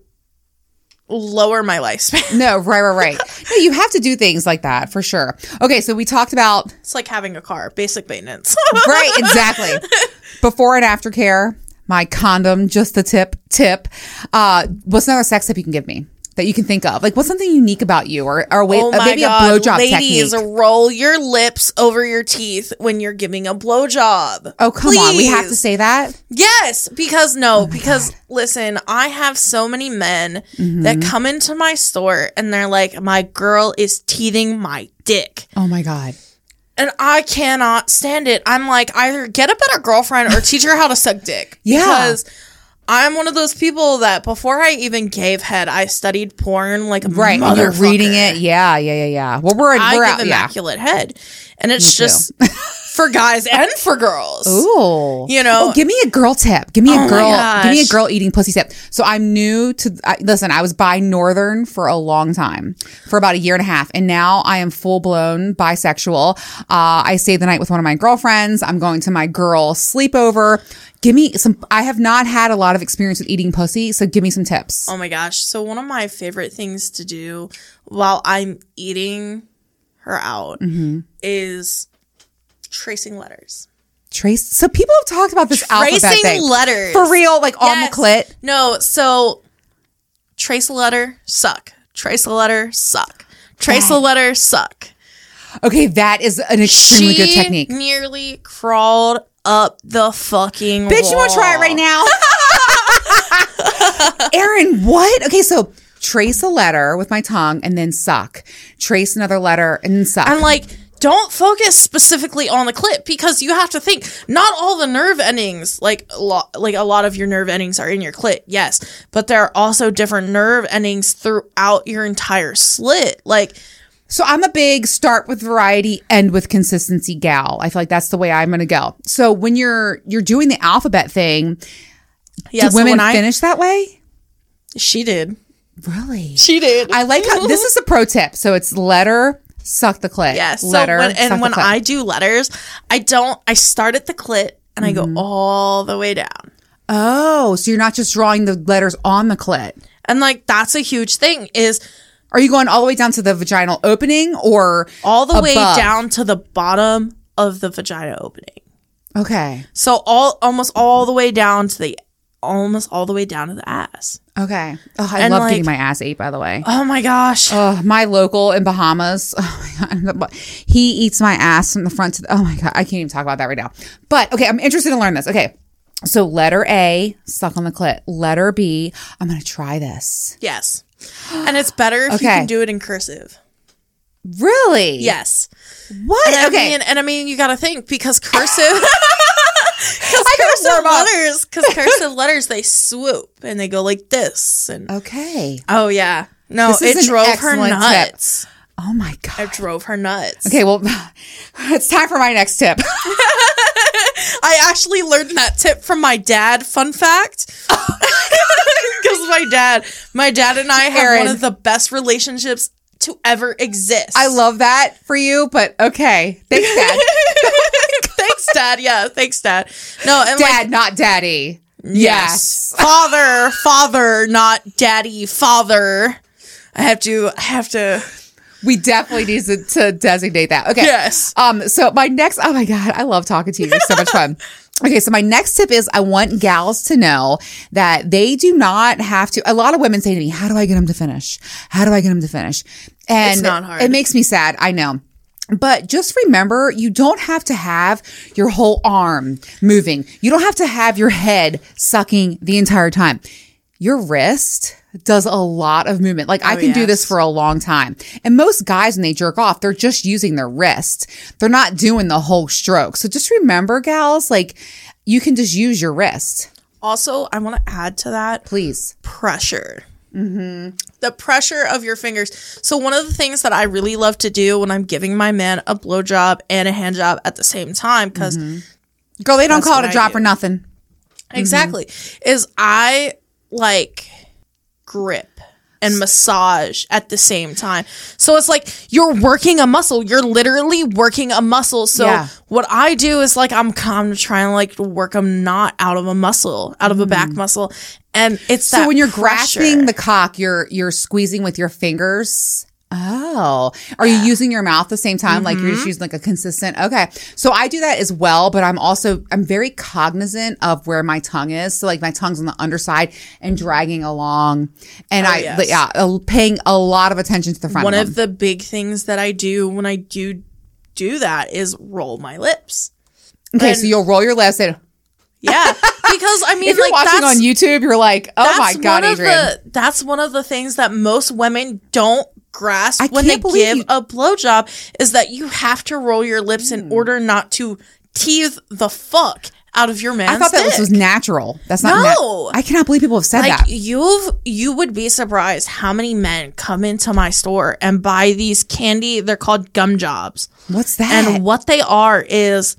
lower my lifespan. No, right, right, right. No, you have to do things like that for sure. Okay, so we talked about It's like having a car, basic maintenance. right, exactly. Before and after care, my condom, just the tip, tip. Uh, what's another sex tip you can give me that you can think of? Like, what's something unique about you, or or wait, Oh uh, maybe god, a blowjob ladies, technique? roll your lips over your teeth when you're giving a blowjob. Oh, come on, we have to say that. Yes, because no, because listen, I have so many men Mm-hmm. that come into my store and they're like, "My girl is teething my dick." Oh my god. And I cannot stand it. I'm like, either get a better girlfriend or teach her how to suck dick. Yeah. Because I'm one of those people that before I even gave head, I studied porn like a Right, and you're reading it. Yeah, yeah, yeah, yeah. Well, we're I we're give out. Yeah. immaculate head, and it's too. just for guys and for girls. Ooh. You know- Oh, give me a girl tip. Give me Oh a my girl. Give me a girl eating pussy tip. So I'm new to. I, listen, I was bi northern for a long time, for about a year and a half, and now I am full blown bisexual. Uh, I stayed the night with one of my girlfriends. I'm going to my girl sleepover. Give me some. I have not had a lot of experience with eating pussy, so give me some tips. Oh my gosh! So one of my favorite things to do while I'm eating her out Mm-hmm. is tracing letters. Trace. So people have talked about this alphabet Tracing thing letters for real, like on the clit. No, so trace a letter, suck. Trace a letter, suck. Trace a letter, suck. Okay, that is an extremely good technique. nearly crawled up the fucking Bitch, you want to try it right now? Erin, what? Okay, so trace a letter with my tongue and then suck. Trace another letter and suck. I'm like, don't focus specifically on the clip because you have to think not all the nerve endings, like a lot, like a lot of your nerve endings are in your clit, yes, but there are also different nerve endings throughout your entire slit. Like, so I'm a big start with variety, end with consistency gal. I feel like that's the way I'm going to go. So when you're you're doing the alphabet thing, yeah, do so women when I finish that way? she did, Really? she did. I like how this is a pro tip. So it's letter, suck the clit. Yes. Letter, so when, and when. I do letters, I don't. I start at the clit and I Mm-hmm. go all the way down. Oh, so you're not just drawing the letters on the clit. And like that's a huge thing is Are you going all the way down to the vaginal opening or all the way above? down to the bottom of the vagina opening. Okay. So all almost all the way down to the almost all the way down to the ass. Okay. Oh, I And, love like- getting my ass ate, by the way. Oh my gosh. Oh, my local in Bahamas. Oh my god. He eats my ass from the front to the, oh my god. I can't even talk about that right now. But okay, I'm interested to learn this. Okay. So letter A, suck on the clit. Letter B, I'm gonna try this. yes. And it's better if you can do it in cursive. Really? Yes. What? And I okay. mean, and I mean, you got to think because cursive, I cursive warm letters, because cursive letters they swoop and they go like this, and Okay. oh yeah, no, This is it an drove her excellent tip. nuts. Oh my god. It drove her nuts. Okay, well, it's time for my next tip. I actually learned that tip from my dad. Fun fact. Because my dad, my dad and I have Erin. one of the best relationships to ever exist. I love that for you, but okay. Thanks, Dad. Dad. Yeah, thanks, dad. No, and Dad, like, not Daddy. yes, father, father, not daddy, father. I have to. I have to. We definitely need to, to designate that. Okay. Yes. Um, so my next, oh my God, I love talking to you. It's so much fun. Okay, so my next tip is I want gals to know that they do not have to. A lot of women say to me, How do I get them to finish? How do I get them to finish? And It's not hard. it makes me sad. I know. But just remember, you don't have to have your whole arm moving. You don't have to have your head sucking the entire time. Your wrist does a lot of movement. Like I Oh, can do this for a long time. And most guys, when they jerk off, they're just using their wrist. They're not doing the whole stroke. So just remember, gals, like you can just use your wrist. Also, I want to add to that Please. pressure. Mm-hmm. The pressure of your fingers. So one of the things that I really love to do when I'm giving my man a blowjob and a hand job at the same time, because mm-hmm. Girl, they don't call it a I drop do. or nothing. Mm-hmm. exactly, is I like grip and massage at the same time. So it's like you're working a muscle. You're literally working a muscle. So Yeah. what I do is like I'm kind of trying to like work a knot out of a muscle, out of a back muscle, and it's So when you're pressure. grasping the cock, you're you're squeezing with your fingers Oh, are you using your mouth at the same time? Like you're just mm-hmm. using like a consistent. Okay. So I do that as well, but I'm also, I'm very cognizant of where my tongue is. So like my tongue's on the underside and dragging along. And oh, I, yes. yeah, paying a lot of attention to the front One of of the big things that I do when I do do that is roll my lips. okay. and- So you'll roll your lips and Yeah, because I mean, if you're like watching that's, on YouTube, you're like, oh my God, Adrian. the that's one of the things that most women don't grasp I when they give you- a blowjob is that you have to roll your lips Hmm. in order not to tease the fuck out of your man's I thought that dick. this was natural. That's not No. I cannot believe people have said like that. you've you would be surprised how many men come into my store and buy these candy they're called gum jobs What's that? and what they are is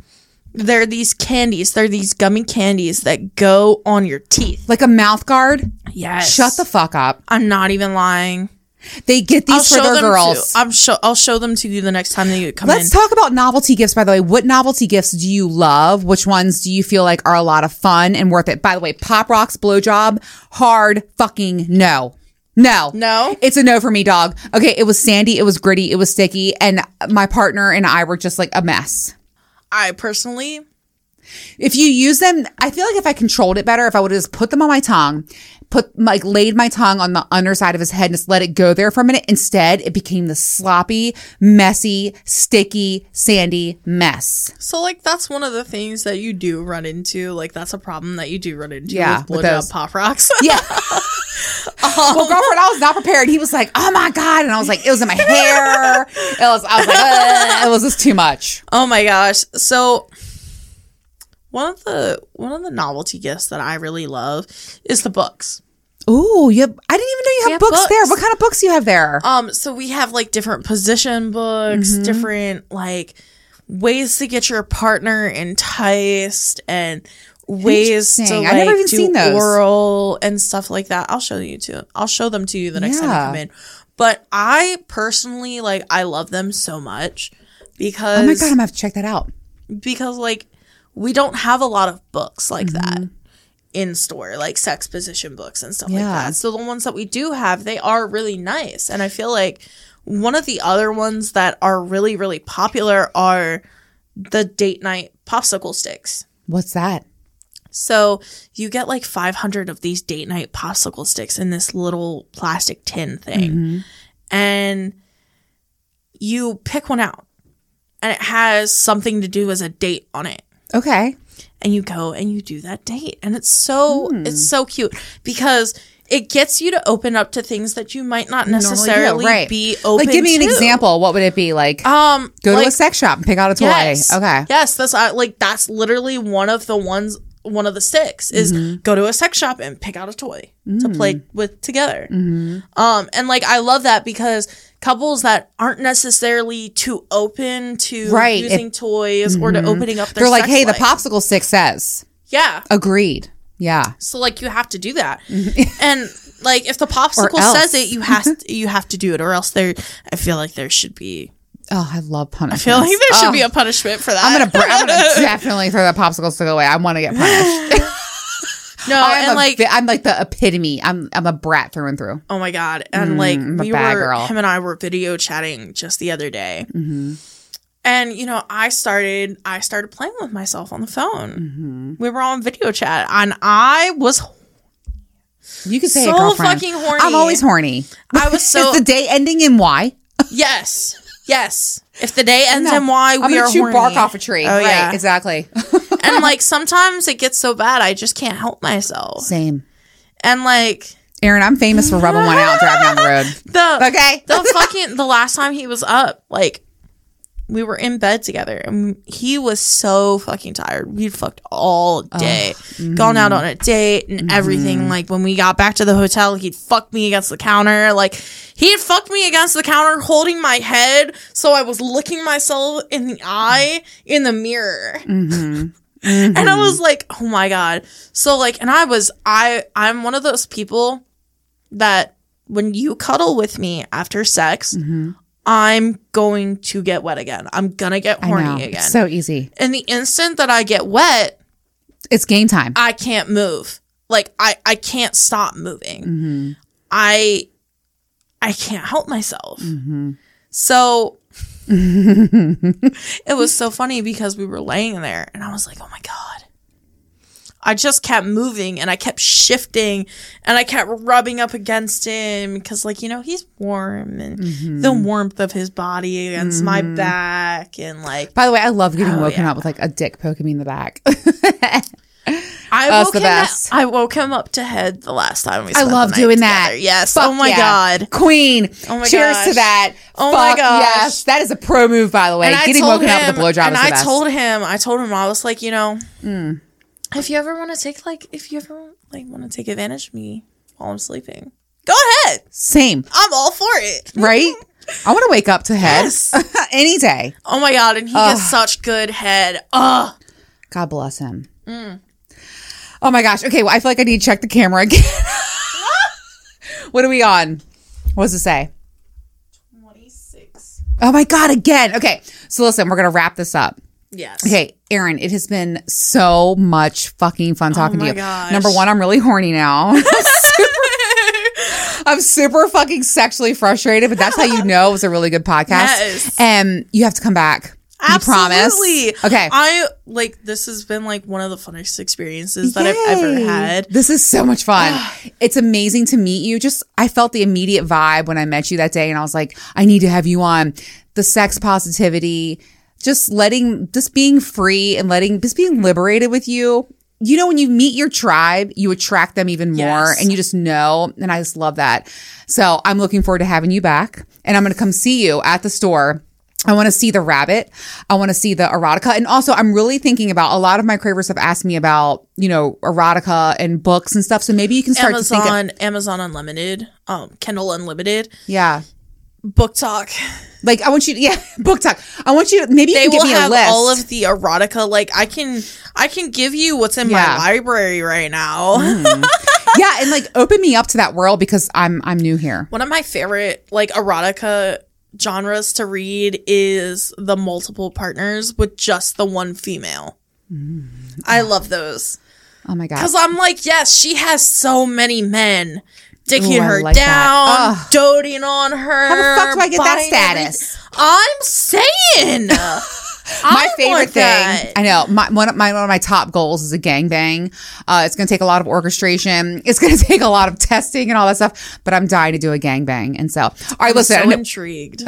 they're these candies they're these gummy candies that go on your teeth like a mouth guard? yes Shut the fuck up. i'm not even lying They get these for their them girls. To, I'm show. I'll show them to you the next time they come Let's in. talk about novelty gifts, by the way. What novelty gifts do you love? Which ones do you feel like are a lot of fun and worth it? By the way, Pop Rocks blowjob, hard fucking no. No. No? It's a no for me, dog. Okay, it was sandy, it was gritty, it was sticky, and my partner and I were just like a mess. I personally, If you use them, I feel like if I controlled it better, if I would have just put them on my tongue, put like laid my tongue on the underside of his head and just let it go there for a minute. Instead, it became the sloppy, messy, sticky, sandy mess. so like that's one of the things that you do run into. Like that's a problem that you do run into Yeah, with with those. pop rocks. Yeah. Um, well, girlfriend, I was not prepared. He was like, "Oh my god," and I was like, "It was in my hair." It was. I was like, "It was just too much." oh my gosh. So one of the one of the novelty gifts that I really love is the books. Ooh, you have, I didn't even know you have, have books, there. What kind of books do you have there? Um, so we have like different position books, Mm-hmm. different like ways to get your partner enticed and ways to like I've never even do seen those. oral and stuff like that. I'll show you too. I'll show them to you the next time Yeah. you come in. But I personally like I love them so much because oh my god, I'm gonna have to check that out. because like we don't have a lot of books like that Mm-hmm. in store like sex position books and stuff like that so the ones that we do have they are really nice and i feel like one of the other ones that are really really popular are the date night popsicle sticks What's that? so you get like 500 of these date night popsicle sticks in this little plastic tin thing. And you pick one out and it has something to do as a date on it. Okay. And you go and you do that date. And it's so it's so cute because it gets you to open up to things that you might not necessarily right. be open to. Like, give me an to. example. What would it be like? Um Go like, to a sex shop and pick out a toy. Yes. Okay. Yes, that's uh, like that's literally one of the ones. One of the sticks is Mm-hmm. go to a sex shop and pick out a toy to Mm. play with together. Mm-hmm. Um, and like I love that because couples that aren't necessarily too open to Right, using toys or to opening up their They're like, hey, the popsicle stick says. yeah. Agreed. Yeah. So like you have to do that, and like if the popsicle says it, you have to, you have to do it, or else there. I feel like there should be. Oh, I love punishment. I feel like there should oh, be a punishment for that. I'm gonna, I'm gonna definitely throw that popsicle stick away. I want to get punished. no, I'm and a like I'm like the epitome. I'm I'm a brat through and through. Oh my god! And like I'm a we bad were, girl. him and I were video chatting just the other day, Mm-hmm. and you know, I started, I started playing with myself on the phone. Mm-hmm. We were on video chat, and I was, You could say So fucking horny. I'm always horny. I was so Is the day ending in Y? yes, yes. If the day ends in Y, I'm we gonna are horny. bark off a tree. Oh right, yeah, exactly. and like sometimes it gets so bad, I just can't help myself, Same. and like Erin, I'm famous for rubbing one out driving down the road. the Okay. the fucking the last time he was up, like we were in bed together and he was so fucking tired. We'd fucked all day, gone out on a mm-hmm. date and everything. Mm-hmm. Like when we got back to the hotel, he'd fuck me against the counter. Like he'd fucked me against the counter, holding my head, so I was looking myself in the eye in the mirror. Mm-hmm. And I was like, oh my God. So like, and I was, I, I'm one of those people that when you cuddle with me after sex, I'm going to get wet again. I'm gonna get I know. horny again. It's so easy. and the instant that I get wet, It's game time. I can't move. Like I, I can't stop moving. Mm-hmm. I I can't help myself. Mm-hmm. So it was so funny because we were laying there and I was like, oh my God. I just kept moving and I kept shifting and I kept rubbing up against him because, like, you know, he's warm and Mm-hmm. the warmth of his body against my back and, like, By the way, I love getting Oh, woken yeah. up with like a dick poking me in the back. I That's woke the him best. I woke him up to head the last time we I love doing that. Yes. Fuck oh my yeah. God. Queen. Oh my Cheers gosh. to that. Oh my Fuck gosh. Yes. That is a pro move, by the way. And Getting woken up with a blowjob And is the I best. told him, I told him, I was like, you know, Hmm. If you ever want to take like, if you ever like want to take advantage of me while I'm sleeping, go ahead. Same. I'm all for it. Right? I want to wake up to head Yes. any day. Oh my god, and he gets such good head. Ugh. God bless him. Mm. Oh my gosh. Okay, well, I feel like I need to check the camera again. what are we on? What does it say? 26. Oh my God, again. Okay, so listen, we're going to wrap this up. Yes. Okay, Erin, it has been so much fucking fun oh talking to Oh my you. gosh. Number one, I'm really horny now. I'm super fucking sexually frustrated, but that's how you know it was a really good podcast. Yes. And you have to come back. You promise? Okay. I like this has been like one of the funnest experiences that I've ever had. This is so much fun. it's amazing to meet you. Just I felt the immediate vibe when I met you that day and I was like, I need to have you on. The sex positivity, just letting just being free and letting just being liberated with you. You know, when you meet your tribe, you attract them even more Yes. and you just know. And I just love that. So I'm looking forward to having you back and I'm going to come see you at the store. I want to see the rabbit. I want to see the erotica. And also, I'm really thinking about a lot of my cravers have asked me about, you know, erotica and books and stuff. So maybe you can start to think of, Amazon, Amazon Unlimited, um, Kindle Unlimited, yeah. BookTok. Like, I want you to, yeah, BookTok. I want you to, maybe you They give will me a have list. all of the erotica. Like I can, I can give you what's in Yeah. My library right now. Mm. yeah. And like, open me up to that world because I'm, I'm new here. One of my favorite like erotica genres to read is the multiple partners with just the one female. Mm. I love those. Oh my God. Cause I'm like, yes, she has so many men dicking Ooh, her like down, doting on her. How the fuck do I get that status? I'm saying. my favorite thing. I know my one of my one of my top goals is a gangbang. Uh, it's going to take a lot of orchestration. It's going to take a lot of testing and all that stuff. But I'm dying to do a gangbang. And so, all right, listen, so intrigued.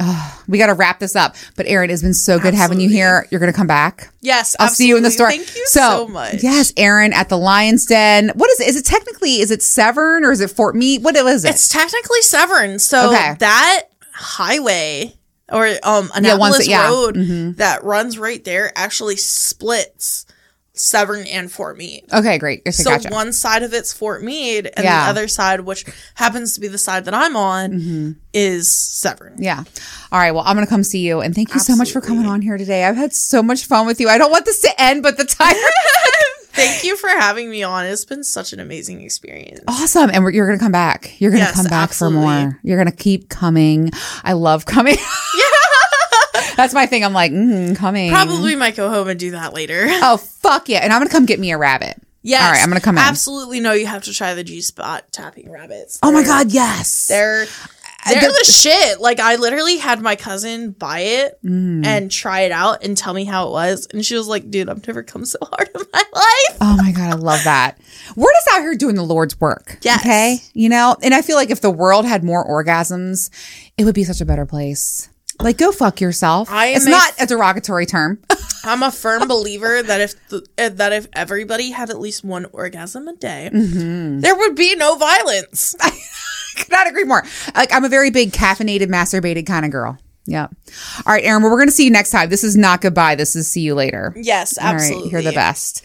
we got to wrap this up. But Erin, it's been so good having you here. You're going to come back. yes, I'll see you in the store. Thank you so, much. Yes, Erin at the Lion's Den. What is it? Is it technically is it Severn or is it Fort Meade? What is it? It's technically Severn. So Okay. that highway or um Yeah, Annapolis yeah. Mm-hmm. Road that runs right there actually splits Severn and Fort Meade. okay, great. Okay, So gotcha. one side of it's Fort Meade, and Yeah. the other side, which happens to be the side that I'm on, Mm-hmm. is Severn. Yeah. All right. Well, I'm going to come see you. And thank you so much for coming on here today. I've had so much fun with you. I don't want this to end, but the time. Thank you for having me on. It's been such an amazing experience. awesome. And we're, you're going to come back. You're going to Yes, come back absolutely. for more. You're going to keep coming. I love coming. Yeah. That's my thing. I'm like, mm, coming. Probably might go home and do that later. Oh, fuck yeah. And I'm going to come get me a rabbit. Yes. All right. I'm going to come in. Absolutely no, you have to try the G spot tapping rabbits. Oh my God. Yes. They're they're the shit. Like I literally had my cousin buy it Mm. and try it out and tell me how it was, and she was like, "Dude, I've never come so hard in my life." Oh my God, I love that. We're just out here doing the Lord's work. Yes. Okay. You know, and I feel like if the world had more orgasms, it would be such a better place. Like, go fuck yourself. I it's not a derogatory term. I'm a firm believer that if the, uh, that if everybody had at least one orgasm a day, Mm-hmm. there would be no violence. Could not agree more. Like, I'm a very big caffeinated, masturbated kind of girl. Yeah. All right, Erin. Well, we're going to see you next time. This is not goodbye. This is see you later. yes, All right. absolutely. You're the best.